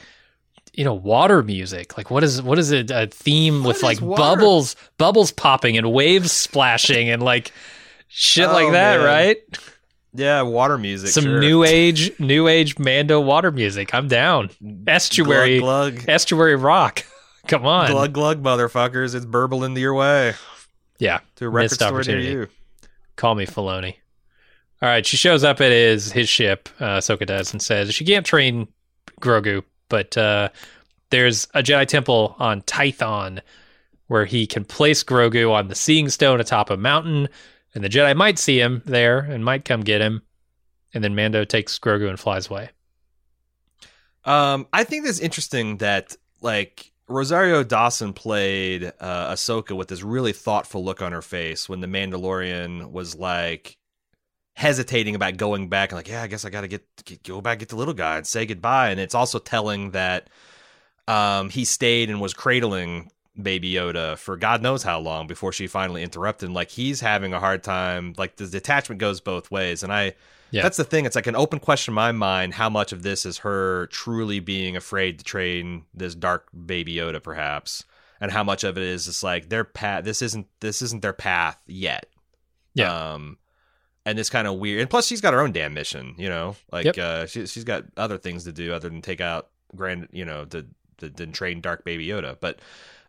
Speaker 1: you know water music. Like what is what is it a theme with like
Speaker 2: water?
Speaker 1: bubbles bubbles popping and waves splashing and like shit
Speaker 2: Oh,
Speaker 1: like that,
Speaker 2: man.
Speaker 1: right?
Speaker 2: Yeah, water music.
Speaker 1: Some
Speaker 2: sure.
Speaker 1: new age new age Mando water music. I'm down. Estuary
Speaker 2: glug glug,
Speaker 1: estuary rock. Come on.
Speaker 2: glug glug, motherfuckers! It's burbling your way
Speaker 1: Yeah.
Speaker 2: to a record
Speaker 1: Missed
Speaker 2: store near
Speaker 1: opportunity.
Speaker 2: you.
Speaker 1: Call me Filoni. All right, she shows up at his his ship, uh, Ahsoka does, and says she can't train Grogu, but uh, there's a Jedi temple on Tython where he can place Grogu on the Seeing Stone atop a mountain, and the Jedi might see him there and might come get him. And then Mando takes Grogu and flies away.
Speaker 2: Um, I think it's interesting that like Rosario Dawson played uh, Ahsoka with this really thoughtful look on her face when the Mandalorian was like hesitating about going back and like, yeah, I guess I got to get, get go back get the little guy and say goodbye. And it's also telling that um, he stayed and was cradling Baby Yoda for God knows how long before she finally interrupted. Like he's having a hard time. Like the detachment goes both ways, and I
Speaker 1: Yeah.
Speaker 2: that's the thing. It's like an open question in my mind how much of this is her truly being afraid to train this dark baby Yoda, perhaps, and how much of it is just like their path. This isn't this isn't their path yet.
Speaker 1: Yeah.
Speaker 2: Um, and it's kind of weird. And plus, she's got her own damn mission. You know, like
Speaker 1: Yep.
Speaker 2: uh, she, she's got other things to do other than take out grand. You know, to to, to train dark baby Yoda. But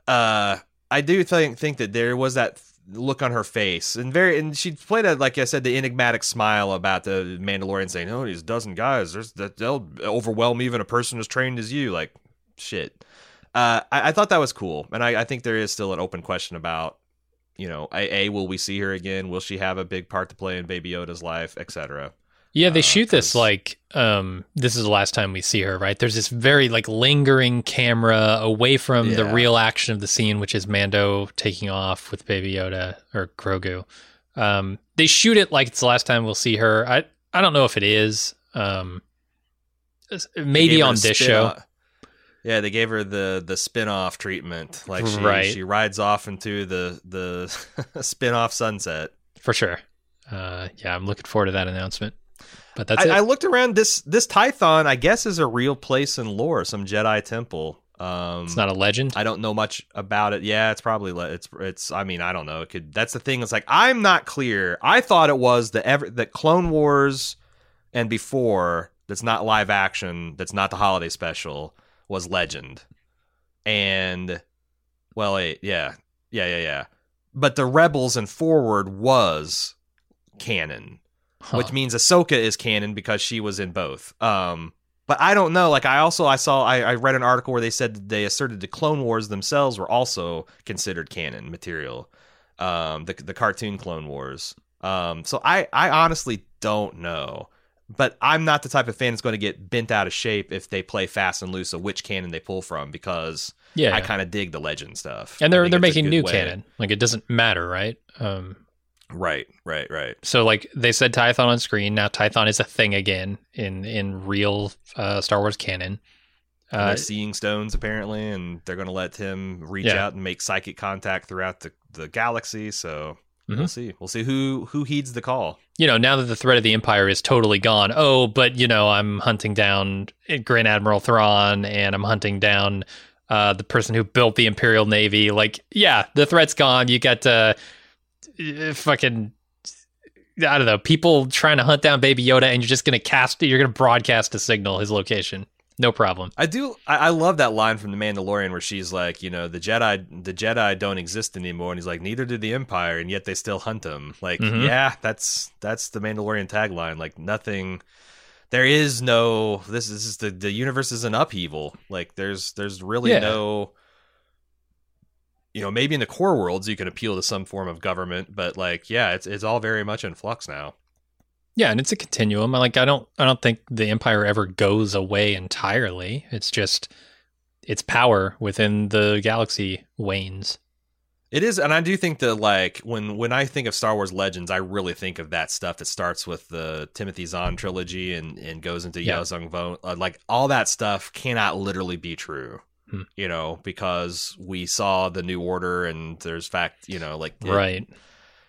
Speaker 2: uh, I do think think that there was that look on her face and very and she played a like I said the enigmatic smile about the Mandalorian saying oh these dozen guys there's that they'll overwhelm even a person as trained as you. Like shit. Uh I, I thought that was cool. And I, I think there is still an open question about you know a, a will we see her again? Will she have a big part to play in Baby Yoda's life etc
Speaker 1: Yeah, they
Speaker 2: Uh,
Speaker 1: shoot this like um this is the last time we see her, right? There's this very like lingering camera away from the real action of the scene, which is Mando taking off with Baby Yoda or Grogu. Um they shoot it like it's the last time we'll see her. I I don't know if it is. Um maybe on this show.
Speaker 2: off- yeah, they gave her the the spin-off treatment. Like she
Speaker 1: Right.
Speaker 2: she rides off into the the spin-off sunset.
Speaker 1: For sure. Uh yeah, I'm looking forward to that announcement. But that's
Speaker 2: I,
Speaker 1: it.
Speaker 2: I looked around this this Tython, I guess is a real place in lore, some Jedi temple. Um
Speaker 1: it's not a legend.
Speaker 2: I don't know much about it. Yeah, it's probably le- it's it's. I mean, I don't know. It could. That's the thing. It's like I'm not clear. I thought it was the ever the Clone Wars and before. That's not live action. That's not the holiday special. Was Legend, and well, wait, yeah, yeah, yeah, yeah. But the Rebels and Forward was canon
Speaker 1: Huh.
Speaker 2: which means Ahsoka is canon because she was in both. Um, but I don't know. Like I also I saw I, I read an article where they said that they asserted the Clone Wars themselves were also considered canon material. Um, the the cartoon Clone Wars. Um, so I I honestly don't know. But I'm not the type of fan that's going to get bent out of shape if they play fast and loose of which canon they pull from because
Speaker 1: yeah.
Speaker 2: I kind of dig the legend stuff.
Speaker 1: and they're they're making new
Speaker 2: way.
Speaker 1: canon. Like it doesn't matter, right? Um
Speaker 2: Right, right, right.
Speaker 1: So like they said Tython on screen. Now Tython is a thing again in in real uh, Star Wars canon. Uh,
Speaker 2: seeing stones apparently, and they're going to let him reach
Speaker 1: Yeah.
Speaker 2: out and make psychic contact throughout the, the galaxy. So
Speaker 1: Mhm.
Speaker 2: we'll see. We'll see who who heeds the call.
Speaker 1: you know, now that the threat of the Empire is totally gone. Oh, but you know, I'm hunting down Grand Admiral Thrawn, and I'm hunting down uh, the person who built the Imperial Navy. Like, yeah, the threat's gone. You got uh, fucking. I don't know. People trying to hunt down Baby Yoda, and you're just gonna cast. You're gonna broadcast a signal his location. No problem.
Speaker 2: I do. I, I love that line from the Mandalorian where she's like, you know, the Jedi, the Jedi don't exist anymore, and he's like, neither did the Empire, and yet they still hunt him. Like,
Speaker 1: Mhm.
Speaker 2: yeah, that's that's the Mandalorian tagline. Like, nothing. There is no. This is, this is the the universe is an upheaval. Like, there's there's really
Speaker 1: Yeah.
Speaker 2: no. You know, maybe in the core worlds you can appeal to some form of government, but like, yeah, it's it's all very much in flux now.
Speaker 1: Yeah, and it's a continuum. I Like I don't I don't think the empire ever goes away entirely. It's just its power within the galaxy wanes.
Speaker 2: It is, and I do think that like when when I think of Star Wars Legends, I really think of that stuff that starts with the Timothy Zahn trilogy and and goes into
Speaker 1: Yeah.
Speaker 2: Yuuzhan Vong. Uh, like all that stuff cannot literally be true,
Speaker 1: Hmm.
Speaker 2: you know, because we saw the New Order and there's fact, you know, like it-
Speaker 1: right.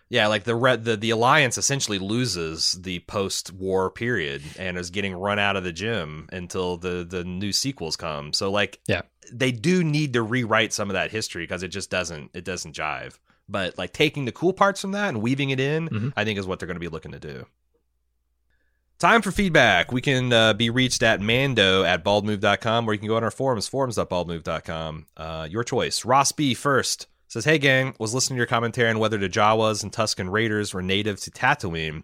Speaker 2: yeah, like the red the the alliance essentially loses the post war period and is getting run out of the gym until the the new sequels come. So like
Speaker 1: Yeah.
Speaker 2: they do need to rewrite some of that history because it just doesn't it doesn't jive. But like taking the cool parts from that and weaving it in,
Speaker 1: Mhm.
Speaker 2: I think is what they're going to be looking to do. Time for feedback. We can uh, be reached at mando at baldmove.com or you can go on our forums, forums.baldmove.com. Uh, your choice. Ross B first says, Hey gang, was listening to your commentary on whether the Jawas and Tusken Raiders were native to Tatooine.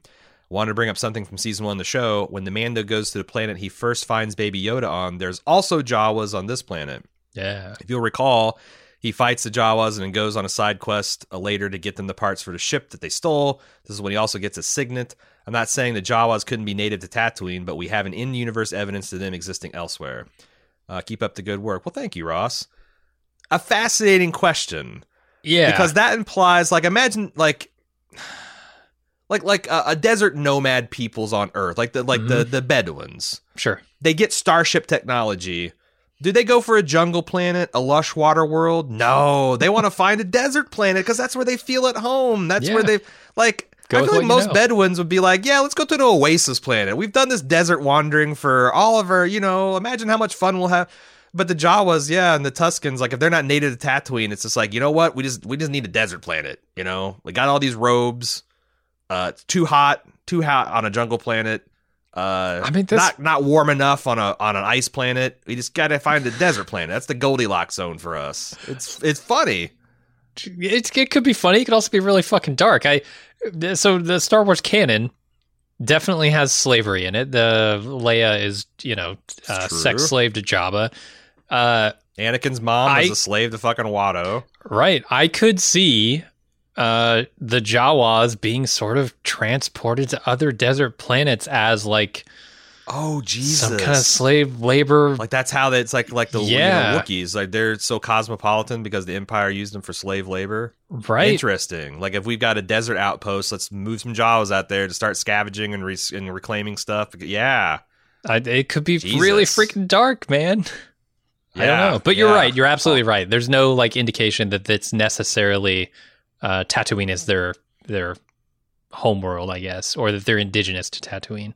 Speaker 2: Wanted to bring up something from season one of the show. When the Mando goes to the planet he first finds Baby Yoda on, there's also Jawas on this planet.
Speaker 1: Yeah.
Speaker 2: If you'll recall, he fights the Jawas and goes on a side quest uh, later to get them the parts for the ship that they stole. This is when he also gets a signet. I'm not saying the Jawas couldn't be native to Tatooine, but we have an in universe evidence to them existing elsewhere. Uh, keep up the good work. Well, thank you, Ross. A fascinating question
Speaker 1: Yeah.
Speaker 2: because that implies, like, imagine, like, like, like a, a desert nomad peoples on Earth, like the like the the Bedouins
Speaker 1: sure.
Speaker 2: they get starship technology. Do they go for a jungle planet, a lush water world? No, they want to find a desert planet because that's where they feel at home. That's where they like.
Speaker 1: Go
Speaker 2: I feel like most
Speaker 1: know.
Speaker 2: Bedouins would be like, "Yeah, let's go to an oasis planet. We've done this desert wandering for all of our, you know. Imagine how much fun we'll have." But the Jawas, yeah, and the Tuskens, like if they're not native to Tatooine, it's just like, you know what? We just we just need a desert planet. You know, we got all these robes. Uh, it's too hot, too hot on a jungle planet. Uh,
Speaker 1: I mean, this-
Speaker 2: not not warm enough on a on an ice planet. We just got to find a desert planet. That's the Goldilocks zone for us. It's it's funny.
Speaker 1: It, it could be funny. It could also be really fucking dark. I so the Star Wars canon definitely has slavery in it. The Leia is you know uh, sex slave to Jabba. Uh,
Speaker 2: Anakin's mom was a slave to fucking Watto.
Speaker 1: right. I could see uh, the Jawas being sort of transported to other desert planets as like
Speaker 2: Oh Jesus!
Speaker 1: some kind of slave labor.
Speaker 2: like that's how it's like like the you know,
Speaker 1: Yeah.
Speaker 2: Wookiees. Like they're so cosmopolitan because the Empire used them for slave labor.
Speaker 1: right.
Speaker 2: Interesting. Like if we've got a desert outpost, let's move some Jawas out there to start scavenging and, re- and reclaiming stuff. Yeah.
Speaker 1: I, it could be really freaking dark, man. I don't know, but you're
Speaker 2: yeah.
Speaker 1: right. You're absolutely right. There's no like indication that it's necessarily uh, Tatooine is their their homeworld, I guess, or that they're indigenous to Tatooine.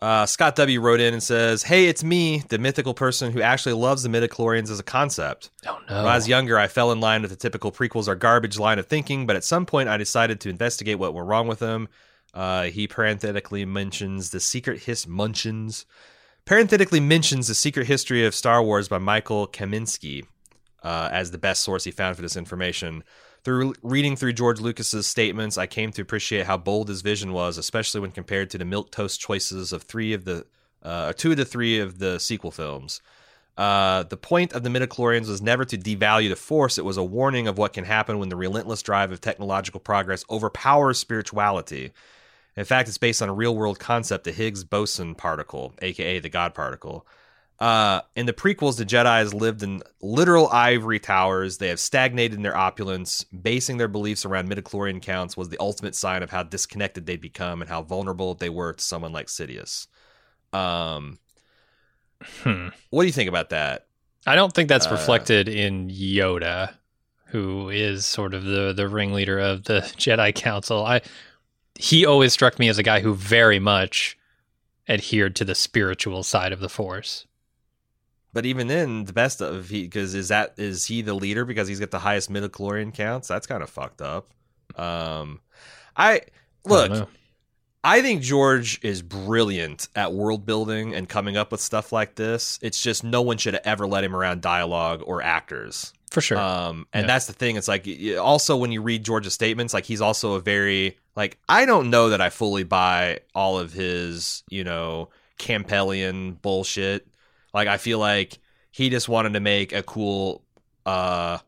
Speaker 2: Uh, Scott W. wrote in and says, Hey, it's me, the mythical person who actually loves the midichlorians as a concept.
Speaker 1: Oh no!
Speaker 2: When I was younger, I fell in line with the typical prequels are garbage line of thinking, but at some point I decided to investigate what went wrong with them. Uh, he parenthetically mentions the secret his munchins. Parenthetically mentions the secret history of Star Wars by Michael Kaminski uh, as the best source he found for this information. Through reading through George Lucas's statements, I came to appreciate how bold his vision was, especially when compared to the milk toast choices of three of the uh, two of the three of the sequel films. Uh, the point of the midichlorians was never to devalue the force. It was a warning of what can happen when the relentless drive of technological progress overpowers spirituality. In fact, it's based on a real world concept, the Higgs boson particle, aka the God particle. Uh, in the prequels, the Jedi's lived in literal ivory towers. They have stagnated in their opulence. Basing their beliefs around midichlorian counts was the ultimate sign of how disconnected they'd become and how vulnerable they were to someone like Sidious. Um,
Speaker 1: Hmm.
Speaker 2: what do you think about that?
Speaker 1: I don't think that's
Speaker 2: Uh,
Speaker 1: reflected in Yoda, who is sort of the the ringleader of the Jedi Council. I he always struck me as a guy who very much adhered to the spiritual side of the Force.
Speaker 2: But even then, the best of he because is that is he the leader because he's got the highest midichlorian counts? That's kind of fucked up. Um, I
Speaker 1: I
Speaker 2: look.
Speaker 1: don't.
Speaker 2: I think George is brilliant at world building and coming up with stuff like this. It's just no one should ever let him around dialogue or actors.
Speaker 1: for sure.
Speaker 2: Um, and
Speaker 1: Yeah.
Speaker 2: that's the thing. It's like also when you read George's statements, like he's also a very like I don't know that I fully buy all of his you know Campbellian bullshit. Like I feel like he just wanted to make a cool uh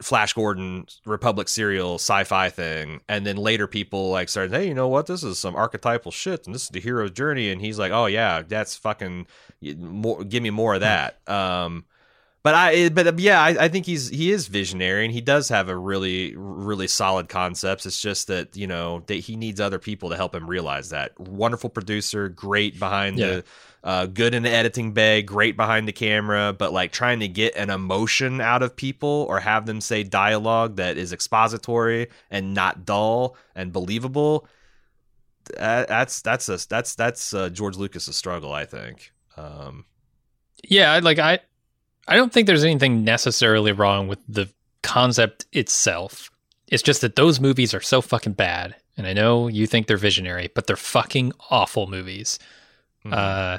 Speaker 2: Flash Gordon Republic serial sci-fi thing, and then later people like started, hey, you know what? This is some archetypal shit, and this is the hero's journey, and he's like, oh yeah, that's fucking more. Give me more of that. Um, but I, but yeah, I, I think he's he is visionary, and he does have a really really solid concepts. It's just that you know that he needs other people to help him realize that. Wonderful producer, great behind
Speaker 1: Yeah.
Speaker 2: the, uh, good in the editing bay, great behind the camera, but like trying to get an emotion out of people or have them say dialogue that is expository and not dull and believable. That's that's a that's that's uh, George Lucas's struggle, I think. Um,
Speaker 1: Yeah, like I I don't think there's anything necessarily wrong with the concept itself. It's just that those movies are so fucking bad. And I know you think they're visionary, but they're fucking awful movies.
Speaker 2: Mhm.
Speaker 1: Uh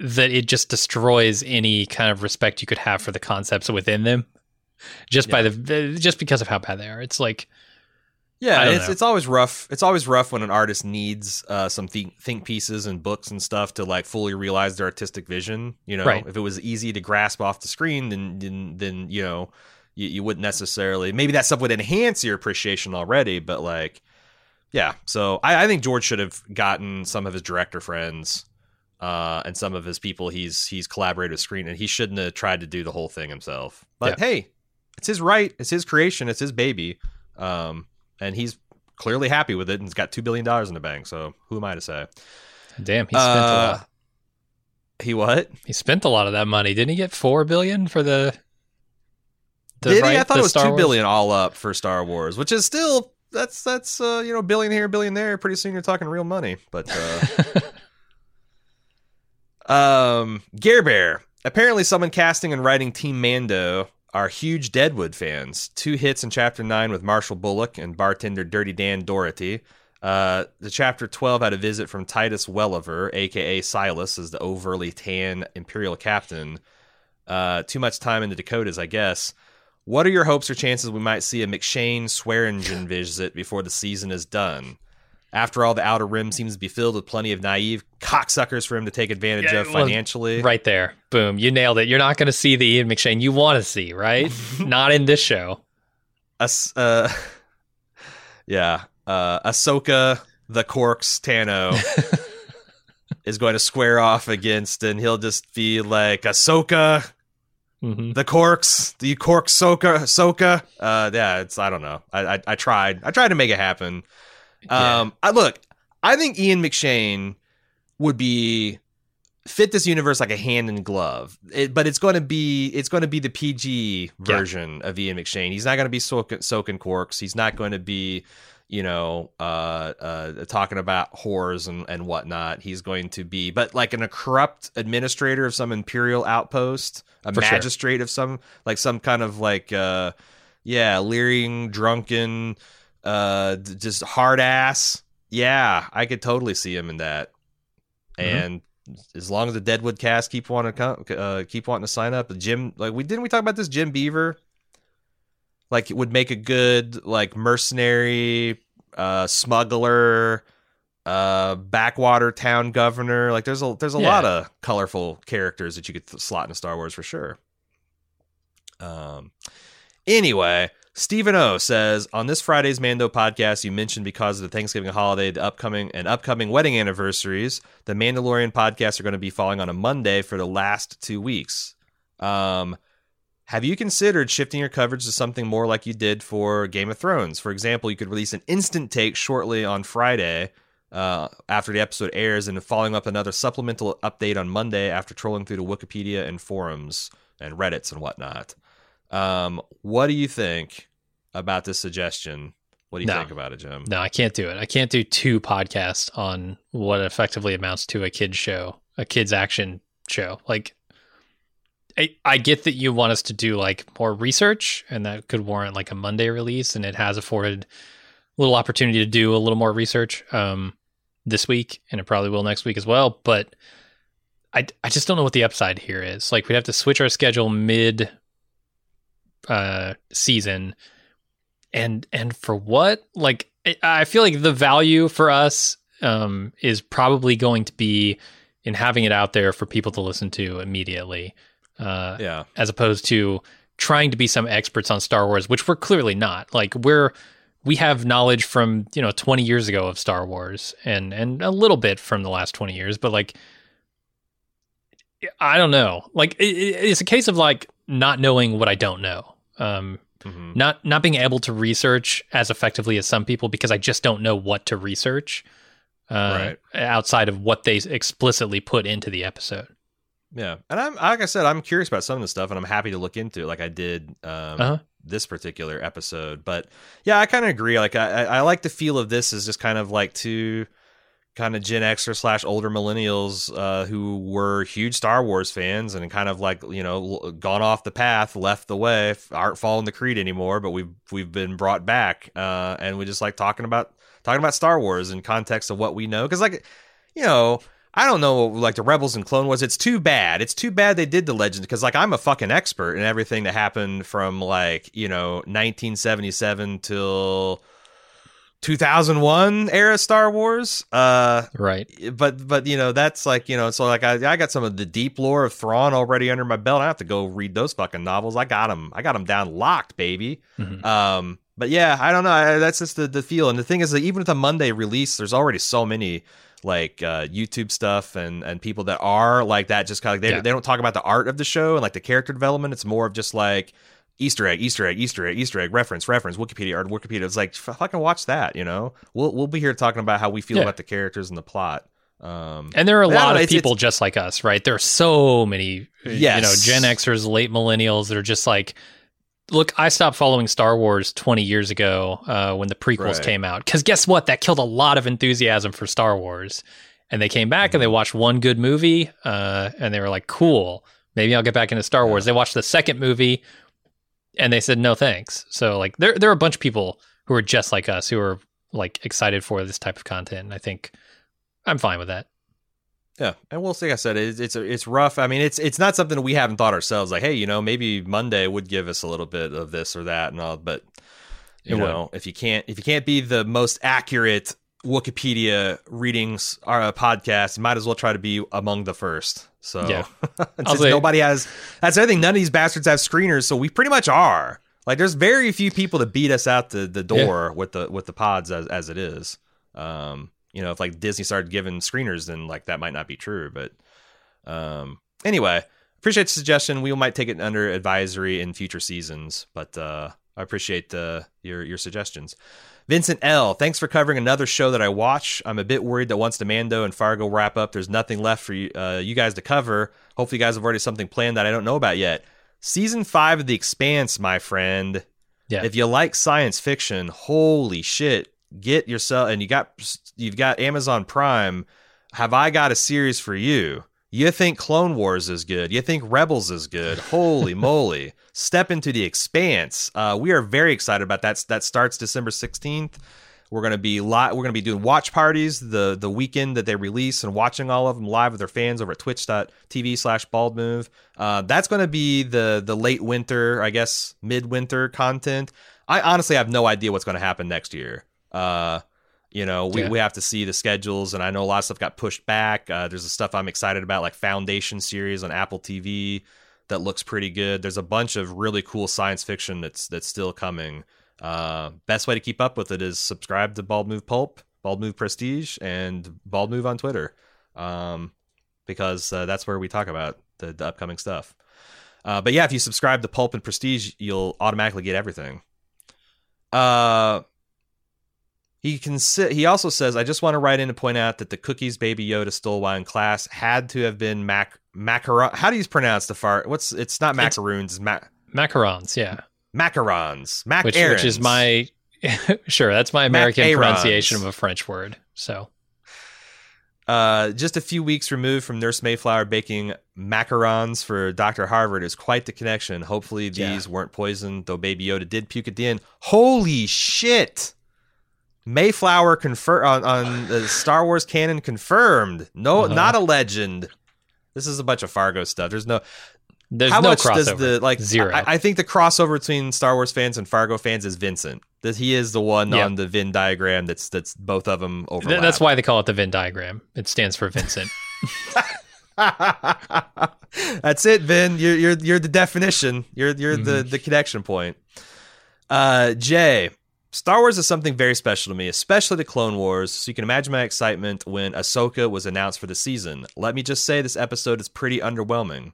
Speaker 1: that it just destroys any kind of respect you could have for the concepts within them. Just by the just because of how bad they are. It's like
Speaker 2: Yeah, it's
Speaker 1: know.
Speaker 2: it's always rough. It's always rough when an artist needs uh, some think, think pieces and books and stuff to like fully realize their artistic vision. You know,
Speaker 1: Right.
Speaker 2: if it was easy to grasp off the screen, then then, then you know you, you wouldn't necessarily. Maybe that stuff would enhance your appreciation already, but like, yeah. So I, I think George should have gotten some of his director friends. Uh, and some of his people he's he's collaborated with screen and he shouldn't have tried to do the whole thing himself but hey it's his right it's his creation it's his baby um, and he's clearly happy with it and he's got two billion dollars in the bank. So who am I to say?
Speaker 1: damn, he spent a
Speaker 2: Uh,
Speaker 1: lot.
Speaker 2: He what?
Speaker 1: He spent a lot of that money. Didn't he get four billion for the, the
Speaker 2: Did he? I thought
Speaker 1: the
Speaker 2: it was
Speaker 1: Star
Speaker 2: two
Speaker 1: Wars?
Speaker 2: billion all up for Star Wars, which is still that's that's uh, you know billion here, billion there. Pretty soon you're talking real money. But uh, um, Gare Bear. Apparently, someone casting and writing Team Mando are huge Deadwood fans. Two hits in Chapter Nine with Marshall Bullock and bartender Dirty Dan Dority. Uh, the chapter 12 had a visit from Titus Welliver, aka Silas, as the overly tan Imperial captain. Uh, too much time in the Dakotas, I guess. What are your hopes or chances we might see a McShane Swearingen visit before the season is done? After all, the Outer Rim seems to be filled with plenty of naive cocksuckers for him to take advantage
Speaker 1: Yeah,
Speaker 2: of
Speaker 1: well,
Speaker 2: financially.
Speaker 1: Right there. Boom. You nailed it. You're not going to see the Ian McShane you want to see, right? not in this show.
Speaker 2: As- uh, yeah. Uh, Ahsoka, the Corks, Tano is going to square off against, and he'll just be like, Ahsoka,
Speaker 1: hmm
Speaker 2: the Corks, the Cork Soka, Ahsoka. Uh, yeah, it's, I don't know. I, I, I tried. I tried to make it happen.
Speaker 1: Yeah.
Speaker 2: Um, I look, I think Ian McShane would be fit this universe like a hand in glove. It, but it's going to be it's going to be the PG
Speaker 1: Yeah.
Speaker 2: version of Ian McShane. He's not going to be soaking, soaking corks. He's not going to be you know uh, uh, talking about whores and and whatnot. He's going to be but like in a corrupt administrator of some imperial outpost, a
Speaker 1: For sure.
Speaker 2: magistrate of some like some kind of like uh yeah leering drunken uh just hard ass. Yeah i could totally see him in that.
Speaker 1: Mhm.
Speaker 2: and as long as the deadwood cast keep wanting to come uh, keep wanting to sign up the jim like we didn't we talk about this jim beaver? Like it would make a good like mercenary uh smuggler uh backwater town governor. Like there's a there's a
Speaker 1: Yeah.
Speaker 2: lot of colorful characters that you could th- slot into star wars for sure. Um anyway Stephen O says on this Friday's Mando podcast, you mentioned because of the Thanksgiving holiday, the upcoming and upcoming wedding anniversaries, the Mandalorian podcasts are going to be falling on a Monday for the last two weeks. Um, have you considered shifting your coverage to something more like you did for Game of Thrones? For example, you could release an instant take shortly on Friday uh, after the episode airs, and following up another supplemental update on Monday after trolling through the Wikipedia and forums and Reddits and whatnot. Um, what do you think about this suggestion? What do you
Speaker 1: No.
Speaker 2: think about it, Jim?
Speaker 1: No, I can't do it. I can't do two podcasts on what effectively amounts to a kids show, a kids action show. Like, I, I get that you want us to do like more research, and that could warrant like a Monday release, and it has afforded a little opportunity to do a little more research um, this week, and it probably will next week as well. But I, I just don't know what the upside here is. Like, we'd have to switch our schedule mid uh, season and and for what? Like I- i feel like the value for us um is probably going to be in having it out there for people to listen to immediately uh
Speaker 2: Yeah,
Speaker 1: as opposed to trying to be some experts on star wars which we're clearly not. Like we're we have knowledge from you know 20 years ago of star wars and and a little bit from the last 20 years but like i don't know. Like it- it's a case of like not knowing what I don't know. Um,
Speaker 2: Mhm.
Speaker 1: not not being able to research as effectively as some people because I just don't know what to research uh, outside of what they explicitly put into the episode.
Speaker 2: Yeah, and I'm like I said, I'm curious about some of the stuff, and I'm happy to look into it, like I did um,
Speaker 1: Uh-huh.
Speaker 2: this particular episode. But yeah, I kind of agree. Like I, I I like the feel of this is just kind of like two kind of Gen Xer slash older millennials uh, who were huge Star Wars fans and kind of like you know gone off the path, left the way, aren't following the creed anymore. But we've we've been brought back, uh, and we just like talking about talking about Star Wars in context of what we know, because like you know. I don't know, like the Rebels and Clone Wars. It's too bad. It's too bad they did the Legends because, like, I'm a fucking expert in everything that happened from like you know 1977 till 2001 era Star Wars. Uh,
Speaker 1: Right.
Speaker 2: but but you know that's like you know so like I, I got some of the deep lore of Thrawn already under my belt. I have to go read those fucking novels. I got them. I got them down locked, baby.
Speaker 1: Mhm.
Speaker 2: Um, but yeah, I don't know. I, that's just the the feel. And the thing is that even with a Monday release, there's already so many like uh, YouTube stuff and and people that are like that. Just kind of they
Speaker 1: Yeah.
Speaker 2: they don't talk about the art of the show and like the character development. It's more of just like. Easter egg, Easter egg, Easter egg, Easter egg, reference, reference, Wikipedia, or Wikipedia. It's like fucking watch that, you know. We'll we'll be here talking about how we feel
Speaker 1: Yeah.
Speaker 2: about the characters and the plot. Um,
Speaker 1: And there are a lot
Speaker 2: know,
Speaker 1: of
Speaker 2: it's-
Speaker 1: people just like us, right? There are so many, uh, you know, Gen Xers, late millennials that are just like, look, I stopped following Star Wars 20 years ago uh, when the prequels
Speaker 2: Right.
Speaker 1: came out. Because guess what? That killed a lot of enthusiasm for Star Wars. And they came back
Speaker 2: Mm-hmm.
Speaker 1: and they watched one good movie uh, and they were like, cool, maybe I'll get back into Star Wars. They watched the second movie and they said, no thanks. So, like, there, there are a bunch of people who are just like us who are like excited for this type of content. And I think I'm fine with that.
Speaker 2: Yeah, and we'll see. Like I said, it's it's it's rough. I mean, it's it's not something we haven't thought ourselves. Like, hey, you know, maybe Monday would give us a little bit of this or that and all. But you
Speaker 1: It would.
Speaker 2: know, if you can't if you can't be the most accurate Wikipedia readings or a podcast, you might as well try to be among the first. So
Speaker 1: Yeah.
Speaker 2: Since nobody has that's the other. None of these bastards have screeners, so we pretty much are. Like, there's very few people to beat us out the, the door with the with the pods as as it is. Um, you know, if like Disney started giving screeners, then like that might not be true. But um, anyway, appreciate the suggestion. We might take it under advisory in future seasons, but uh, I appreciate uh, your your suggestions. Vincent L, thanks for covering another show that I watch. I'm a bit worried that once the Mando and Fargo wrap up, there's nothing left for you, uh, you guys to cover. Hopefully, you guys have already something planned that I don't know about yet. Season five of The Expanse, my friend.
Speaker 1: Yeah.
Speaker 2: If you like science fiction, holy shit, get yourself and you got you've got Amazon Prime. Have I got a series for you? You think Clone Wars is good? You think Rebels is good? Holy moly! Step into the expanse. Uh, we are very excited about that. That starts December sixteenth. We're gonna be live. We're gonna be doing watch parties the the weekend that they release and watching all of them live with their fans over at Twitch.tv slash Bald Move. Uh, that's gonna be the the late winter, I guess midwinter content. I honestly have no idea what's gonna happen next year. Uh, you know, we,
Speaker 1: Yeah.
Speaker 2: we have to see the schedules, and I know a lot of stuff got pushed back. Uh, there's the stuff I'm excited about, like Foundation series on Apple TV that looks pretty good. There's a bunch of really cool science fiction that's that's still coming. Uh, best way to keep up with it is subscribe to Bald Move Pulp, Bald Move Prestige, and Bald Move on Twitter, um, because uh, that's where we talk about the, the upcoming stuff. Uh, but yeah, if you subscribe to Pulp and Prestige, you'll automatically get everything. Uh, he can sit, he also says, I just want to write in to point out that the cookies Baby Yoda stole while in class had to have been mac macaron. How do you pronounce the fart? What's it's not macaroons, it's ma-
Speaker 1: Macarons, yeah.
Speaker 2: macarons, mac
Speaker 1: which, which is my sure that's my American
Speaker 2: Macarons.
Speaker 1: pronunciation of a French word. So
Speaker 2: Uh, just a few weeks removed from Nurse Mayflower baking macarons for Dr. Harvard is quite the connection. Hopefully, these weren't poisoned, though Baby Yoda did puke at the end. Holy shit! Mayflower confirm on, on the Star Wars canon confirmed. No,
Speaker 1: Uh-huh.
Speaker 2: not a legend. This is a bunch of Fargo stuff. There's no.
Speaker 1: there's
Speaker 2: how
Speaker 1: no
Speaker 2: much
Speaker 1: crossover.
Speaker 2: does the like
Speaker 1: zero?
Speaker 2: I, I think the crossover between Star Wars fans and Fargo fans is Vincent. That he is the one
Speaker 1: Yeah.
Speaker 2: on the Venn diagram that's that's both of them
Speaker 1: Th-
Speaker 2: overlap.
Speaker 1: that's why they call it the Venn diagram. It stands for Vincent.
Speaker 2: That's it, Vin. You're you're you're the definition. You're you're
Speaker 1: Mm-hmm.
Speaker 2: the the connection point. Uh, Jay, Star Wars is something very special to me, especially the Clone Wars. So you can imagine my excitement when Ahsoka was announced for the season. Let me just say, this episode is pretty underwhelming.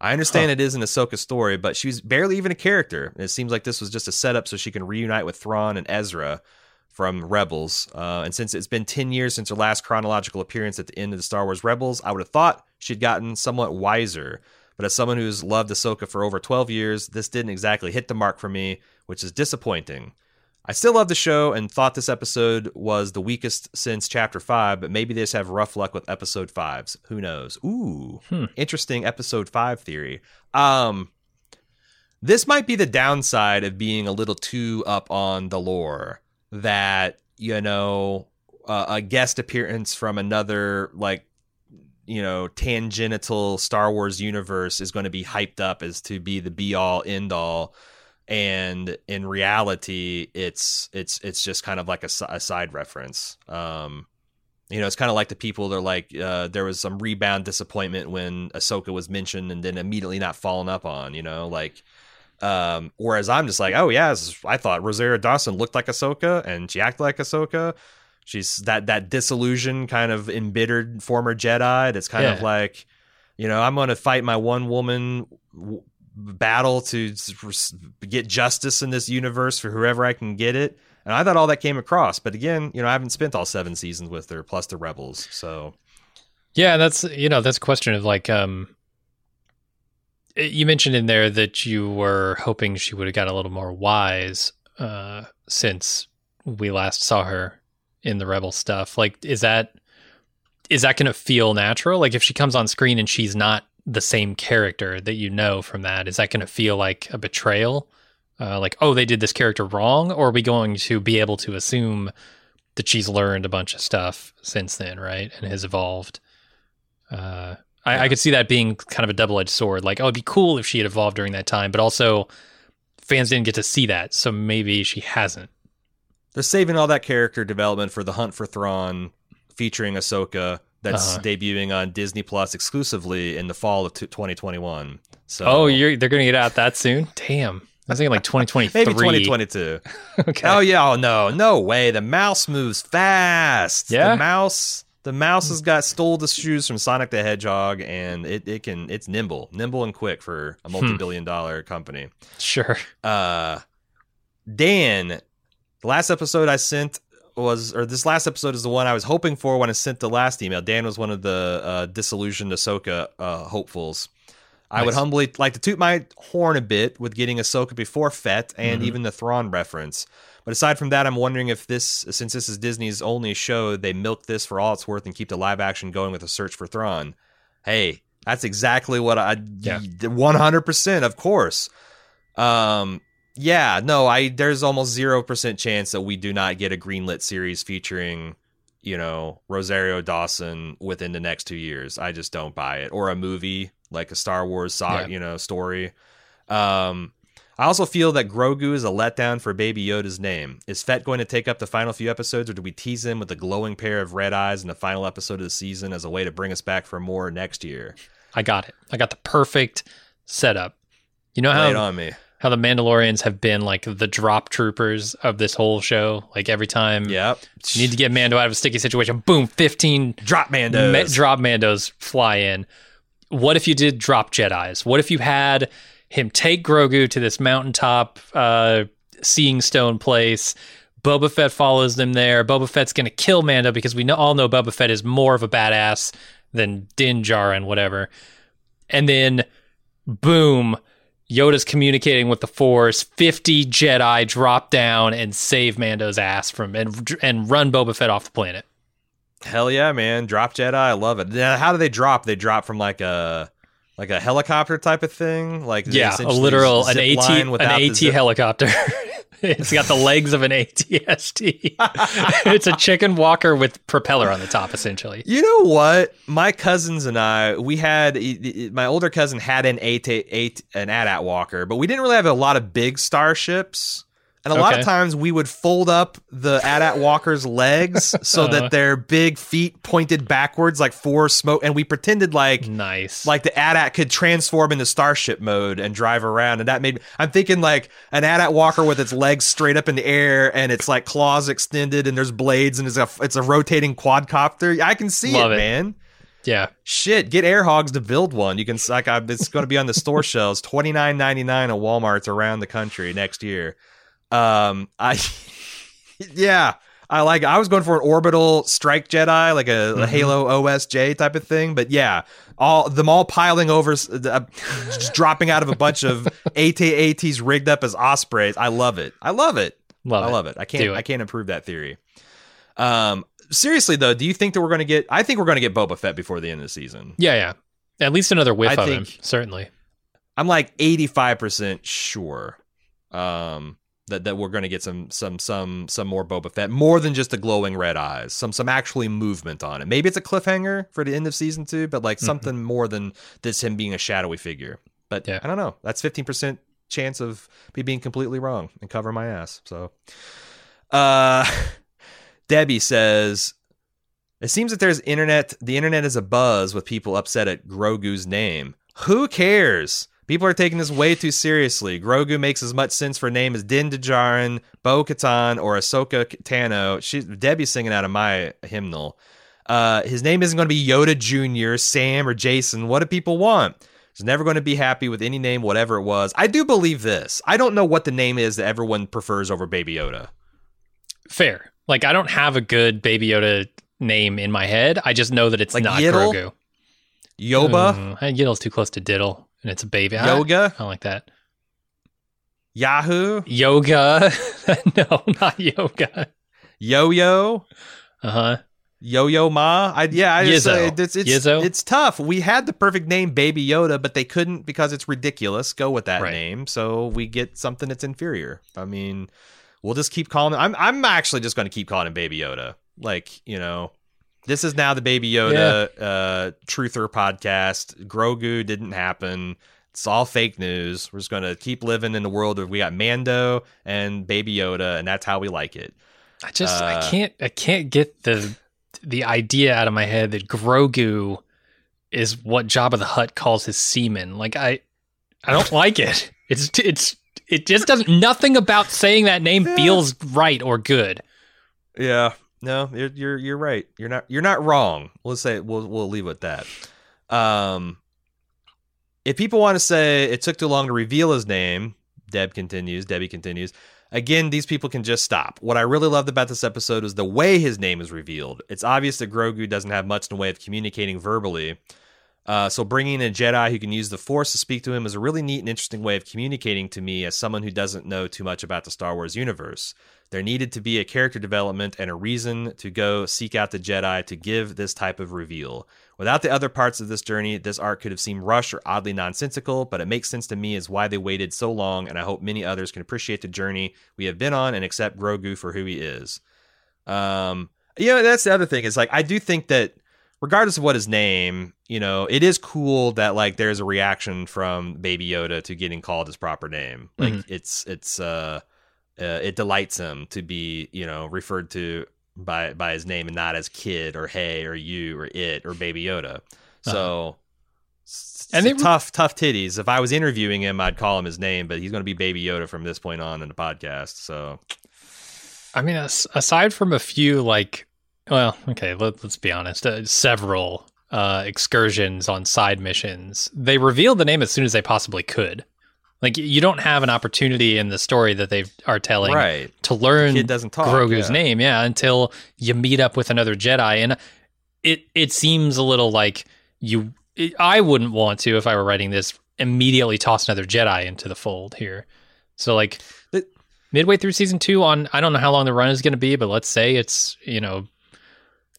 Speaker 2: I understand it is an Ahsoka story, but she's barely even a character. It seems like this was just a setup so she can reunite with Thrawn and Ezra from Rebels. Uh, and since it's been 10 years since her last chronological appearance at the end of the Star Wars Rebels, I would have thought she'd gotten somewhat wiser. But as someone who's loved Ahsoka for over 12 years, this didn't exactly hit the mark for me, which is disappointing. I still love the show and thought this episode was the weakest since chapter five, but maybe they just have rough luck with episode fives. Who knows? Ooh,
Speaker 1: Hmm.
Speaker 2: interesting episode five theory. Um, this might be the downside of being a little too up on the lore that, you know, uh, a guest appearance from another, like, you know, tangential Star Wars universe is going to be hyped up as to be the be all end all and in reality it's it's it's just kind of like a, a side reference. Um you know it's kind of like the people that are like uh there was some rebound disappointment when ahsoka was mentioned and then immediately not following up on you know like um whereas i'm just like oh yeah i thought rosario dawson looked like ahsoka and she acted like ahsoka. She's that that disillusioned kind of embittered former jedi that's kind of like you know i'm gonna fight my one woman battle to get justice in this universe for whoever I can get it. And I thought all that came across, but again, you know, I haven't spent all seven seasons with her plus the rebels. So
Speaker 1: Yeah, that's you know that's a question of like um. You mentioned in there that you were hoping she would have got a little more wise uh, since we last saw her in the rebel stuff. Like, is that is that going to feel natural? Like, if she comes on screen and she's not the same character that you know from that, is that going to feel like a betrayal? Uh, like, oh, they did this character wrong, or are we going to be able to assume that she's learned a bunch of stuff since then, right, and has evolved? Uh, I, I could see that being kind of a double edged sword. Like, oh, it'd be cool if she had evolved during that time, but also fans didn't get to see that, so maybe she hasn't.
Speaker 2: they're saving all that character development for the Hunt for Thrawn featuring Ahsoka that's
Speaker 1: Uh-huh.
Speaker 2: debuting on Disney Plus exclusively in the fall of t- 2021. So
Speaker 1: Oh, you're they're going to get out that soon? Damn, I was thinking like 2023.
Speaker 2: maybe 2022.
Speaker 1: okay.
Speaker 2: Oh yeah, oh no, no way. The mouse moves fast.
Speaker 1: Yeah?
Speaker 2: The mouse the mouse has got stole the shoes from Sonic the Hedgehog and it, it can it's nimble. Nimble and quick for a multi billion dollar company.
Speaker 1: Sure.
Speaker 2: Uh Dan, the last episode I sent was or this last episode is the one I was hoping for when I sent the last email. Dan was one of the uh, disillusioned Ahsoka uh, hopefuls. I would humbly like to toot my horn a bit with getting Ahsoka before Fett and
Speaker 1: Mhm.
Speaker 2: even the Thrawn reference. But aside from that, I'm wondering if this, since this is Disney's only show, they milk this for all it's worth and keep the live action going with a search for Thrawn. Hey, that's exactly what I,
Speaker 1: Yeah.
Speaker 2: 100%, of course. Um, yeah, no, I there's almost zero percent chance that we do not get a greenlit series featuring, you know, Rosario Dawson within the next two years. I just don't buy it, or a movie like a Star Wars, saga,
Speaker 1: Yeah.
Speaker 2: you know, story. Um, I also feel that Grogu is a letdown for Baby Yoda's name. Is Fett going to take up the final few episodes, or do we tease him with a glowing pair of red eyes in the final episode of the season as a way to bring us back for more next year?
Speaker 1: I got it. I got the perfect setup. You know
Speaker 2: Lay it
Speaker 1: how
Speaker 2: on me.
Speaker 1: How the Mandalorians have been like the drop troopers of this whole show. Like every time
Speaker 2: Yep.
Speaker 1: you need to get Mando out of a sticky situation, boom, fifteen
Speaker 2: drop Mandos.
Speaker 1: Ma- drop Mandos fly in. What if you did drop Jedi's? What if you had him take Grogu to this mountaintop, uh, seeing stone place? Boba Fett follows them there. Boba Fett's going to kill Mando because we know, all know Boba Fett is more of a badass than Din Djarin, whatever. And then, boom, Yoda's communicating with the Force. Fifty Jedi drop down and save Mando's ass from and and run Boba Fett off the planet.
Speaker 2: Hell yeah, man! Drop Jedi, I love it. Now, how do they drop? They drop from like a like a helicopter type of thing, like
Speaker 1: Yeah, a literal an AT an AT helicopter. it's got the legs of an ATST. it's a chicken walker with propeller on the top, essentially.
Speaker 2: You know what? My cousins and I, we had my older cousin had an eight eight an AT-AT walker, but we didn't really have a lot of big starships. And a lot of times we would fold up the AT-AT walker's legs so
Speaker 1: Uh-huh.
Speaker 2: that their big feet pointed backwards like four smoke, and we pretended like
Speaker 1: Nice.
Speaker 2: like the AT-AT could transform into starship mode and drive around, and that made I'm thinking like an AT-AT walker with its legs straight up in the air and its like claws extended and there's blades and it's a it's a rotating quadcopter. I can see it,
Speaker 1: it.
Speaker 2: man.
Speaker 1: Yeah.
Speaker 2: Shit, get Air Hogs to build one. You can like I, it's going to be on the store shelves, twenty nine ninety nine at WalMarts around the country next year. Um, I yeah, I like. I was going for an orbital strike Jedi, like a,
Speaker 1: Mm-hmm.
Speaker 2: a Halo OSJ type of thing. But yeah, all them all piling over, uh, just dropping out of a bunch of AT-ATs rigged up as ospreys. I love it. I love it.
Speaker 1: Love
Speaker 2: I
Speaker 1: it.
Speaker 2: love it. I can't.
Speaker 1: It.
Speaker 2: I can't improve that theory. Um, seriously though, do you think that we're going to get? I think we're going to get Boba Fett before the end of the season.
Speaker 1: Yeah, yeah. At least another whiff
Speaker 2: I
Speaker 1: of him, certainly.
Speaker 2: I'm like 85 percent sure. Um, that, that we're going to get some some some some more Boba Fett, more than just the glowing red eyes, some some actually movement on it. Maybe it's a cliffhanger for the end of season two, but like something more than this him being a shadowy figure. But
Speaker 1: Yeah.
Speaker 2: I don't know. That's fifteen percent chance of me being completely wrong and cover my ass. So, uh, Debbie says. It seems that there's internet. The internet is a buzz with people upset at Grogu's name. Who cares? People are taking this way too seriously. Grogu makes as much sense for a name as Din Djarin, Bo Katan, or Ahsoka Tano. She, Debbie's singing out of my hymnal. Uh, his name isn't going to be Yoda Jr., Sam, or Jason. What do people want? He's never going to be happy with any name, whatever it was. I do believe this. I don't know what the name is that everyone prefers over Baby Yoda.
Speaker 1: Fair. Like I don't have a good Baby Yoda name in my head. I just know that it's
Speaker 2: Like
Speaker 1: not
Speaker 2: Yiddle?
Speaker 1: Grogu.
Speaker 2: Yoba,
Speaker 1: Mm, Yiddle's too close to Diddle, and it's a baby.
Speaker 2: Yoga,
Speaker 1: I don't like that.
Speaker 2: Yahoo,
Speaker 1: Yoga. no, not yoga.
Speaker 2: Yo Yo.
Speaker 1: Uh huh.
Speaker 2: Yo Yo Ma. I yeah, I just say it's it's
Speaker 1: Yizzo?
Speaker 2: it's tough. We had the perfect name Baby Yoda, but they couldn't because it's ridiculous. Go with that
Speaker 1: Right.
Speaker 2: name, so we get something that's inferior. I mean, we'll just keep calling him. I'm I'm actually just going to keep calling him Baby Yoda. Like you know, this is now the Baby Yoda uh, truther podcast. Grogu didn't happen. It's all fake news. We're just going to keep living in the world of we got Mando and Baby Yoda, and that's how we like it.
Speaker 1: I just
Speaker 2: Uh,
Speaker 1: I can't I can't get the the idea out of my head that Grogu is what Jabba the Hutt calls his semen. Like I I don't like it. It's it's it just doesn't nothing about saying that name feels right or good.
Speaker 2: Yeah, no, you're you're you're right. You're not you're not wrong. Let's say we'll we'll leave it at that. Um, if people want to say it took too long to reveal his name, Deb continues. Debbie continues. Again, these people can just stop. What I really loved about this episode is the way his name is revealed. It's obvious that Grogu doesn't have much in the way of communicating verbally. Uh, so bringing in a Jedi who can use the Force to speak to him is a really neat and interesting way of communicating to me as someone who doesn't know too much about the Star Wars universe. There needed to be a character development and a reason to go seek out the Jedi to give this type of reveal. Without the other parts of this journey, this arc could have seemed rushed or oddly nonsensical, but it makes sense to me as why they waited so long, and I hope many others can appreciate the journey we have been on and accept Grogu for who he is. Um, know, that's the other thing. Is like I do think that regardless of what his name, you know, it is cool that like there's a reaction from Baby Yoda to getting called his proper name. Like it's it's uh, uh it delights him to be, you know, referred to by by his name and not as kid or hey or you or it or Baby Yoda. So s-
Speaker 1: And they-
Speaker 2: tough tough titties. If I was interviewing him, I'd call him his name, but he's going to be Baby Yoda from this point on in the podcast. So
Speaker 1: I mean, as, aside from a few, like, well, okay, let, let's be honest, uh, several uh, excursions on side missions, they revealed the name as soon as they possibly could. Like, you don't have an opportunity in the story that they are telling
Speaker 2: right,
Speaker 1: to learn
Speaker 2: doesn't talk,
Speaker 1: Grogu's
Speaker 2: yeah.
Speaker 1: name, yeah, until you meet up with another Jedi, and it it seems a little like you. It, I wouldn't want to if I were writing this immediately toss another Jedi into the fold here. So like
Speaker 2: The-
Speaker 1: midway through season two, on I don't know how long the run is going to be, but let's say it's you know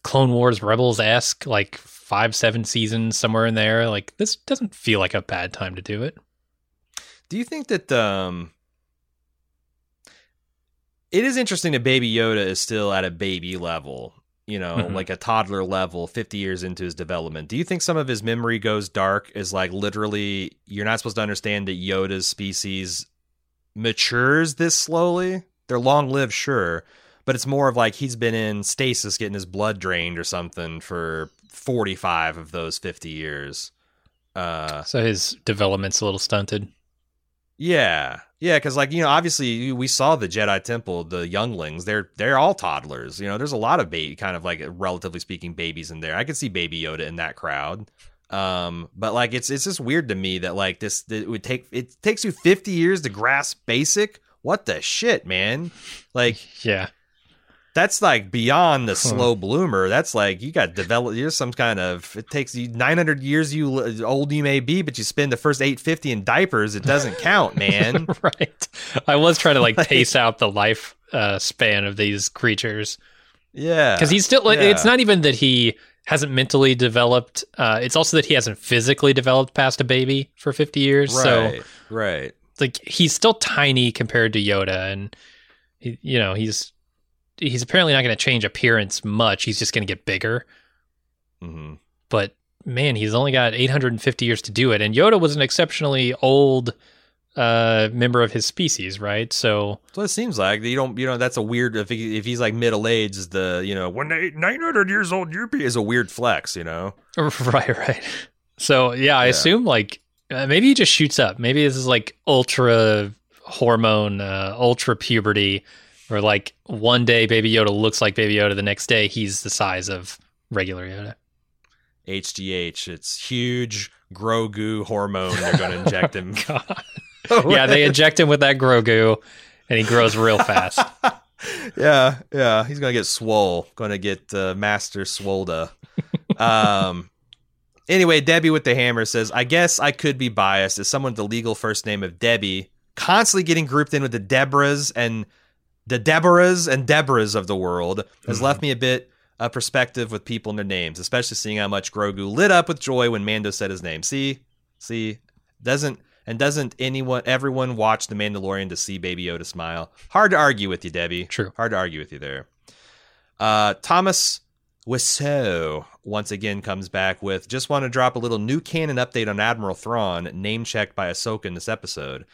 Speaker 1: Clone Wars Rebels esque, like five seven seasons somewhere in there. Like this doesn't feel like a bad time to do it.
Speaker 2: Do you think that um it is interesting that Baby Yoda is still at a baby level, you know,
Speaker 1: Mhm.
Speaker 2: like a toddler level 50 years into his development. Do you think some of his memory goes dark is like literally you're not supposed to understand that Yoda's species matures this slowly? They're long lived, sure, but it's more of like he's been in stasis getting his blood drained or something for 45 of those 50 years. Uh
Speaker 1: So his development's a little stunted.
Speaker 2: Yeah, yeah, because like you know, obviously we saw the Jedi Temple, the younglings. They're they're all toddlers. You know, there's a lot of baby, kind of like relatively speaking, babies in there. I could see Baby Yoda in that crowd. Um, but like it's it's just weird to me that like this it would take it takes you 50 years to grasp basic. What the shit, man? Like
Speaker 1: Yeah.
Speaker 2: That's like beyond the slow bloomer. That's like you got develop. You're some kind of. It takes you 900 years you old you may be, but you spend the first 850 in diapers. It doesn't count, man.
Speaker 1: right. I was trying to like pace out the life uh, span of these creatures
Speaker 2: Yeah,
Speaker 1: because he's still.
Speaker 2: yeah.
Speaker 1: It's not even that he hasn't mentally developed. Uh, it's also that he hasn't physically developed past a baby for fifty years. So
Speaker 2: right, right.
Speaker 1: like he's still tiny compared to Yoda, and he, you know he's he's apparently not going to change appearance much. He's just going to get bigger.
Speaker 2: hmm
Speaker 1: But man, he's only got 850 years to do it, and Yoda was an exceptionally old uh member of his species, right? So
Speaker 2: So it seems like you don't. You know, that's a weird. If he, if he's like middle aged, the you know when they 900 years old, you be is a weird flex. You know.
Speaker 1: right, right. So yeah, I
Speaker 2: Yeah.
Speaker 1: assume like uh, maybe he just shoots up. Maybe this is like ultra hormone, uh, ultra puberty, or like one day Baby Yoda looks like Baby Yoda, the next day he's the size of regular Yoda.
Speaker 2: HGH. It's huge Grogu hormone. They're going to inject him.
Speaker 1: Yeah, they inject him with that Grogu, and he grows real fast.
Speaker 2: yeah, yeah. He's gonna get swole. Gonna get uh, Master Swolda. um. Anyway, Debbie with the hammer says, "I guess I could be biased as someone with the legal first name of Debbie, constantly getting grouped in with the Deborahs and the Deborahs and Deborahs of the world has left me a bit of perspective with people and their names, especially seeing how much Grogu lit up with joy when Mando said his name. See, see, doesn't and doesn't anyone, everyone watch The Mandalorian to see Baby Yoda smile? Hard to argue with you, Debbie.
Speaker 1: True.
Speaker 2: Hard to argue with you there. Uh, Thomas Wiseau once again comes back with just want to drop a little new canon update on Admiral Thrawn, name checked by Ahsoka in this episode.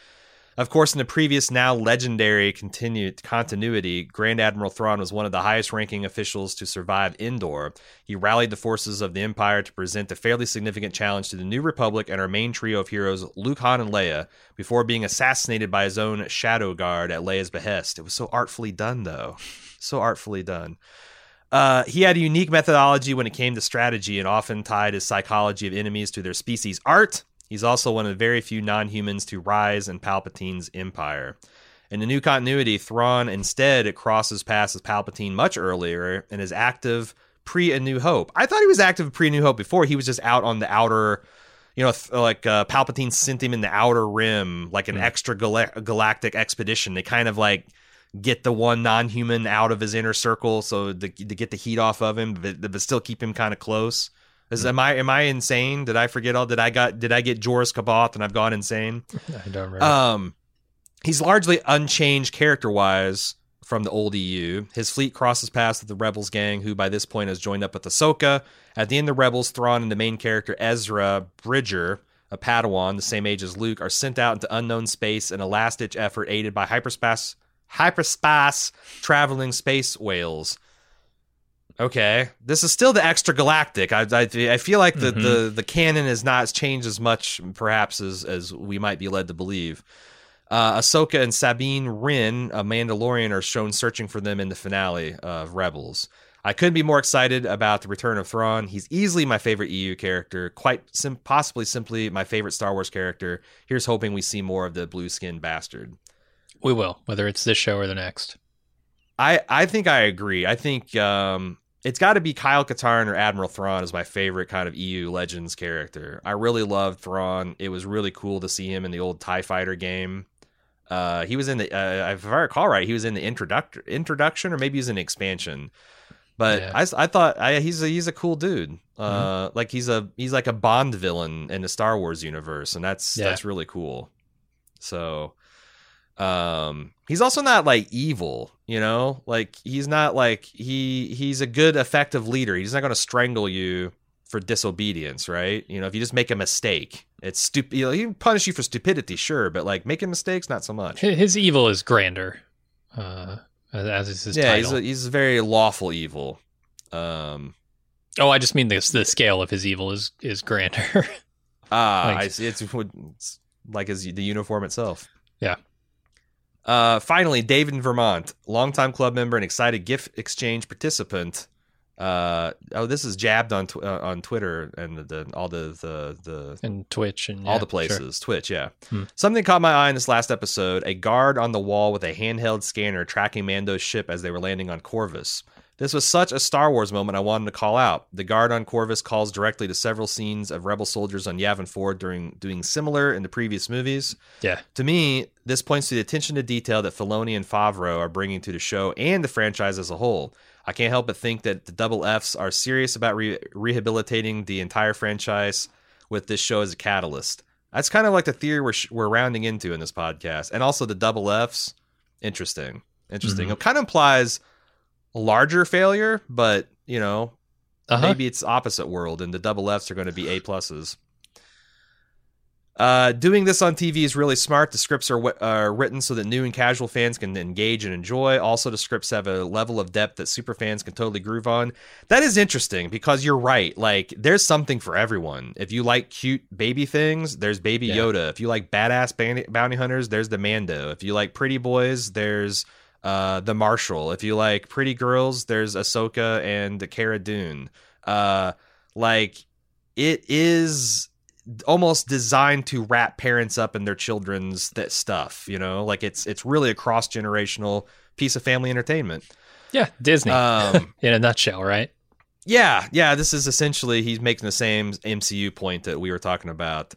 Speaker 2: Of course, in the previous, now legendary continued continuity, Grand Admiral Thrawn was one of the highest ranking officials to survive Endor. He rallied the forces of the Empire to present a fairly significant challenge to the New Republic and our main trio of heroes, Luke, Han, and Leia, before being assassinated by his own Shadow Guard at Leia's behest. It was so artfully done, though. So artfully done. Uh, he had a unique methodology when it came to strategy and often tied his psychology of enemies to their species' art. He's also one of the very few non humans to rise in Palpatine's empire. In the new continuity, Thrawn instead crosses paths with Palpatine much earlier and is active pre A New Hope. I thought he was active pre A New Hope before. He was just out on the outer, you know, th- like uh, Palpatine sent him in the outer rim, like an extra gal- galactic expedition. They kind of like get the one non-human out of his inner circle, so to, to get the heat off of him, but, but still keep him kind of close. Is, am I am I insane? Did I forget all? Did I got did I get Joruus C'baoth and I've gone insane?
Speaker 1: I don't remember.
Speaker 2: Um, he's largely unchanged character wise from the old EU. His fleet crosses paths with the Rebels gang, who by this point has joined up with Ahsoka. At the end, the Rebels, Thrawn and the main character Ezra Bridger, a Padawan the same age as Luke, are sent out into unknown space in a last ditch effort aided by hyperspace hyperspace traveling space whales. Okay, this is still the extra galactic. I, I, I feel like the, the the canon has not changed as much, perhaps as as we might be led to believe. Uh, Ahsoka and Sabine Wren, a Mandalorian, are shown searching for them in the finale of Rebels. I couldn't be more excited about the return of Thrawn. He's easily my favorite EU character, quite sim- possibly simply my favorite Star Wars character. Here's hoping we see more of the blue skinned bastard.
Speaker 1: we will, whether it's this show or the next.
Speaker 2: I I think I agree. I think um, it's got to be Kyle Katarn or Admiral Thrawn is my favorite kind of EU Legends character. I really loved Thrawn. It was really cool to see him in the old Tie Fighter game. Uh, he was in the uh, if I recall right, he was in the introduction introduction or maybe he was in expansion. But
Speaker 1: Yeah.
Speaker 2: I, I thought I, he's a, he's a cool dude. Uh, like he's a he's like a Bond villain in the Star Wars universe, and that's
Speaker 1: Yeah.
Speaker 2: that's really cool. So, um, he's also not like evil, you know. Like he's not like he he's a good effective leader. He's not going to strangle you for disobedience, right? You know, if you just make a mistake, it's stupid. You know, he can punish you for stupidity, sure, but like making mistakes, not so much.
Speaker 1: His evil is grander, uh, as- is his
Speaker 2: yeah,
Speaker 1: title.
Speaker 2: he's a, he's a very lawful evil. Um,
Speaker 1: oh, I just mean the the scale of his evil is is grander.
Speaker 2: ah,
Speaker 1: Like-
Speaker 2: I see. It's, it's like his the uniform itself.
Speaker 1: Yeah.
Speaker 2: Uh, finally, David in Vermont, longtime club member and excited gift exchange participant. Uh, oh, this is jabbed on tw- uh, on Twitter and the, the all the the the
Speaker 1: And Twitch and
Speaker 2: all
Speaker 1: yeah,
Speaker 2: the
Speaker 1: sure.
Speaker 2: places. Twitch, yeah.
Speaker 1: Hmm.
Speaker 2: Something caught my eye in this last episode: a guard on the wall with a handheld scanner tracking Mando's ship as they were landing on Corvus. This was such a Star Wars moment I wanted to call out. The guard on Corvus calls directly to several scenes of rebel soldiers on Yavin 4 during doing similar in the previous movies.
Speaker 1: Yeah.
Speaker 2: To me, this points to the attention to detail that Filoni and Favreau are bringing to the show and the franchise as a whole. I can't help but think that the Double Fs are serious about re- rehabilitating the entire franchise with this show as a catalyst. That's kind of like the theory we're, sh- we're rounding into in this podcast. And also the Double Fs, interesting. Interesting.
Speaker 1: Mhm.
Speaker 2: It kind of implies larger failure, but, you know,
Speaker 1: Uh-huh.
Speaker 2: maybe it's opposite world and the double Fs are going to be A pluses. Uh, doing this on TV is really smart. The scripts are, wi- are written so that new and casual fans can engage and enjoy. Also, the scripts have a level of depth that super fans can totally groove on. That is interesting because you're right. Like, there's something for everyone. If you like cute baby things, there's Baby
Speaker 1: Yeah.
Speaker 2: Yoda. If you like badass bounty hunters, there's the Mando. If you like pretty boys, there's uh, the Marshal. If you like pretty girls, there's Ahsoka and Cara Dune. Uh, like it is almost designed to wrap parents up in their children's that stuff. You know, like it's it's really a cross generational piece of family entertainment.
Speaker 1: Yeah, Disney
Speaker 2: Um,
Speaker 1: in a nutshell, right?
Speaker 2: yeah, yeah. This is essentially he's making the same MCU point that we were talking about.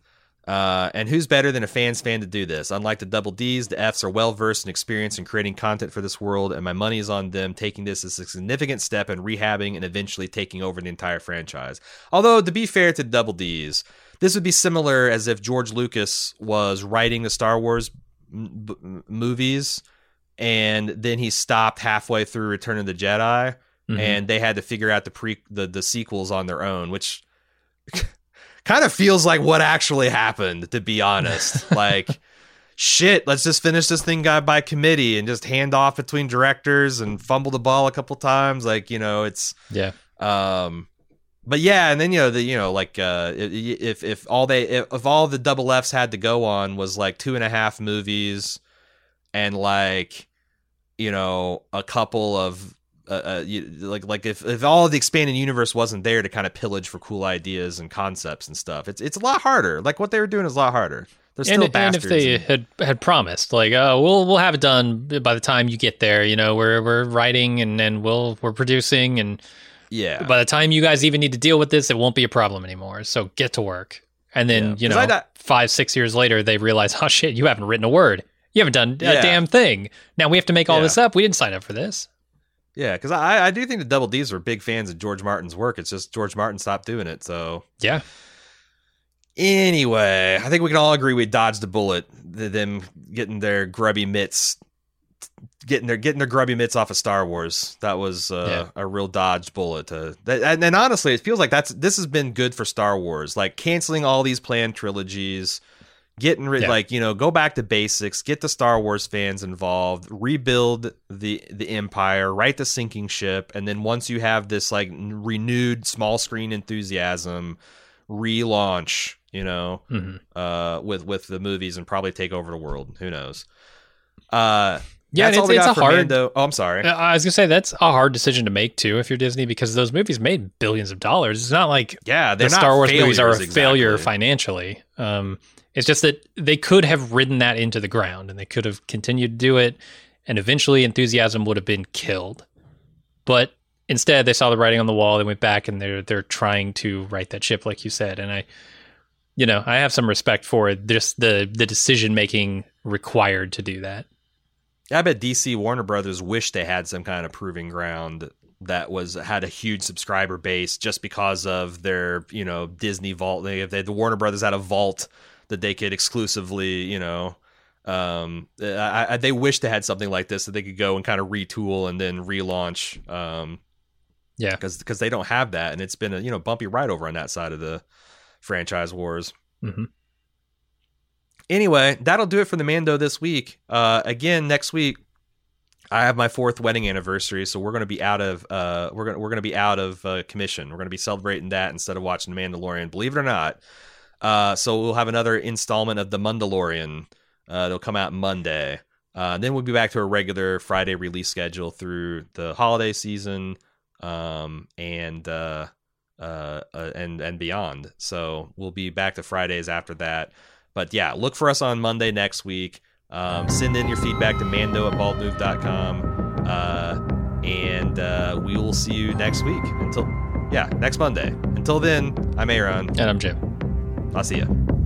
Speaker 2: Uh, and who's better than a fan's fan to do this? Unlike the Double D's, the Fs are well versed and experienced in creating content for this world, and my money is on them taking this as a significant step in rehabbing and eventually taking over the entire franchise. Although, to be fair to the Double D's, this would be similar as if George Lucas was writing the Star Wars m- b- m- movies, and then he stopped halfway through Return of the Jedi
Speaker 1: Mhm.
Speaker 2: and they had to figure out the pre the, the sequels on their own, which kind of feels like what actually happened, to be honest. like shit, let's just finish this thing guy by committee and just hand off between directors and fumble the ball a couple times. Like, you know, it's
Speaker 1: yeah,
Speaker 2: um but yeah, and then you know the you know like uh if if all they if, if all the double Fs had to go on was like two and a half movies and like you know a couple of uh, uh you, like like if if all of the expanded universe wasn't there to kind of pillage for cool ideas and concepts and stuff, it's it's a lot harder. Like what they were doing is a lot harder. They're still
Speaker 1: and, and if they had had promised, like, oh, we'll we'll have it done by the time you get there. You know, we're we're writing and then we'll we're producing, and
Speaker 2: yeah,
Speaker 1: by the time you guys even need to deal with this, it won't be a problem anymore. So get to work. And then
Speaker 2: Yeah.
Speaker 1: you know, five six years later, they realize, oh shit, you haven't written a word. You haven't done a
Speaker 2: Yeah.
Speaker 1: damn thing. Now we have to make all
Speaker 2: Yeah.
Speaker 1: this up. We didn't sign up for this.
Speaker 2: Yeah, because I I do think the Double D's were big fans of George Martin's work. It's just George Martin stopped doing it, so.
Speaker 1: Yeah,
Speaker 2: Anyway, I think we can all agree we dodged a bullet. The, them getting their grubby mitts, getting their getting their grubby mitts off of Star Wars. That was uh, a real dodged bullet. Uh, that, and, and honestly, it feels like that's this has been good for Star Wars. Like canceling all these planned trilogies, getting rid
Speaker 1: Yeah.
Speaker 2: like you know go back to basics, get the Star Wars fans involved, rebuild the the Empire, right the sinking ship, and then once you have this like n- renewed small screen enthusiasm, relaunch. You know,
Speaker 1: hmm
Speaker 2: uh, with with the movies and probably take over the world. Who knows? Uh,
Speaker 1: yeah.
Speaker 2: that's
Speaker 1: and
Speaker 2: all
Speaker 1: it's, it's a hard.
Speaker 2: Mando. Oh, I'm sorry.
Speaker 1: Uh, I was gonna say that's a hard decision to make too if you're Disney because those movies made billions of dollars. It's not like
Speaker 2: Yeah,
Speaker 1: the Star Wars movies are a
Speaker 2: failures,
Speaker 1: failure financially. Um, it's just that they could have ridden that into the ground and they could have continued to do it, and eventually enthusiasm would have been killed. But instead, they saw the writing on the wall. They went back and they're they're trying to right that ship, like you said. And I, you know, I have some respect for just the the decision making required to do that.
Speaker 2: I bet DC Warner Brothers wish they had some kind of proving ground that was had a huge subscriber base just because of their you know Disney vault. They, they, the Warner Brothers had a vault that they could exclusively you know. Um, I, I, they wish they had something like this that they could go and kind of retool and then relaunch. Um,
Speaker 1: Yeah.
Speaker 2: because because they don't have that, and it's been a you know bumpy ride over on that side of the franchise wars.
Speaker 1: Mhm.
Speaker 2: Anyway, that'll do it for the Mando this week. Uh, again, next week I have my fourth wedding anniversary, so we're going to be out of uh, we're going we're going to be out of uh, commission. We're going to be celebrating that instead of watching The Mandalorian. Believe it or not. Uh, so we'll have another installment of The Mandalorian Uh, they'll come out Monday. Uh, then we'll be back to a regular Friday release schedule through the holiday season um, and uh, uh, uh, and and beyond. So we'll be back to Fridays after that. But yeah, look for us on Monday next week. Um, send in your feedback to mando at baldmove.com. Uh, and uh, we will see you next week. Until, yeah, next Monday. Until then, I'm Aaron.
Speaker 1: And I'm Jim.
Speaker 2: I'll see you.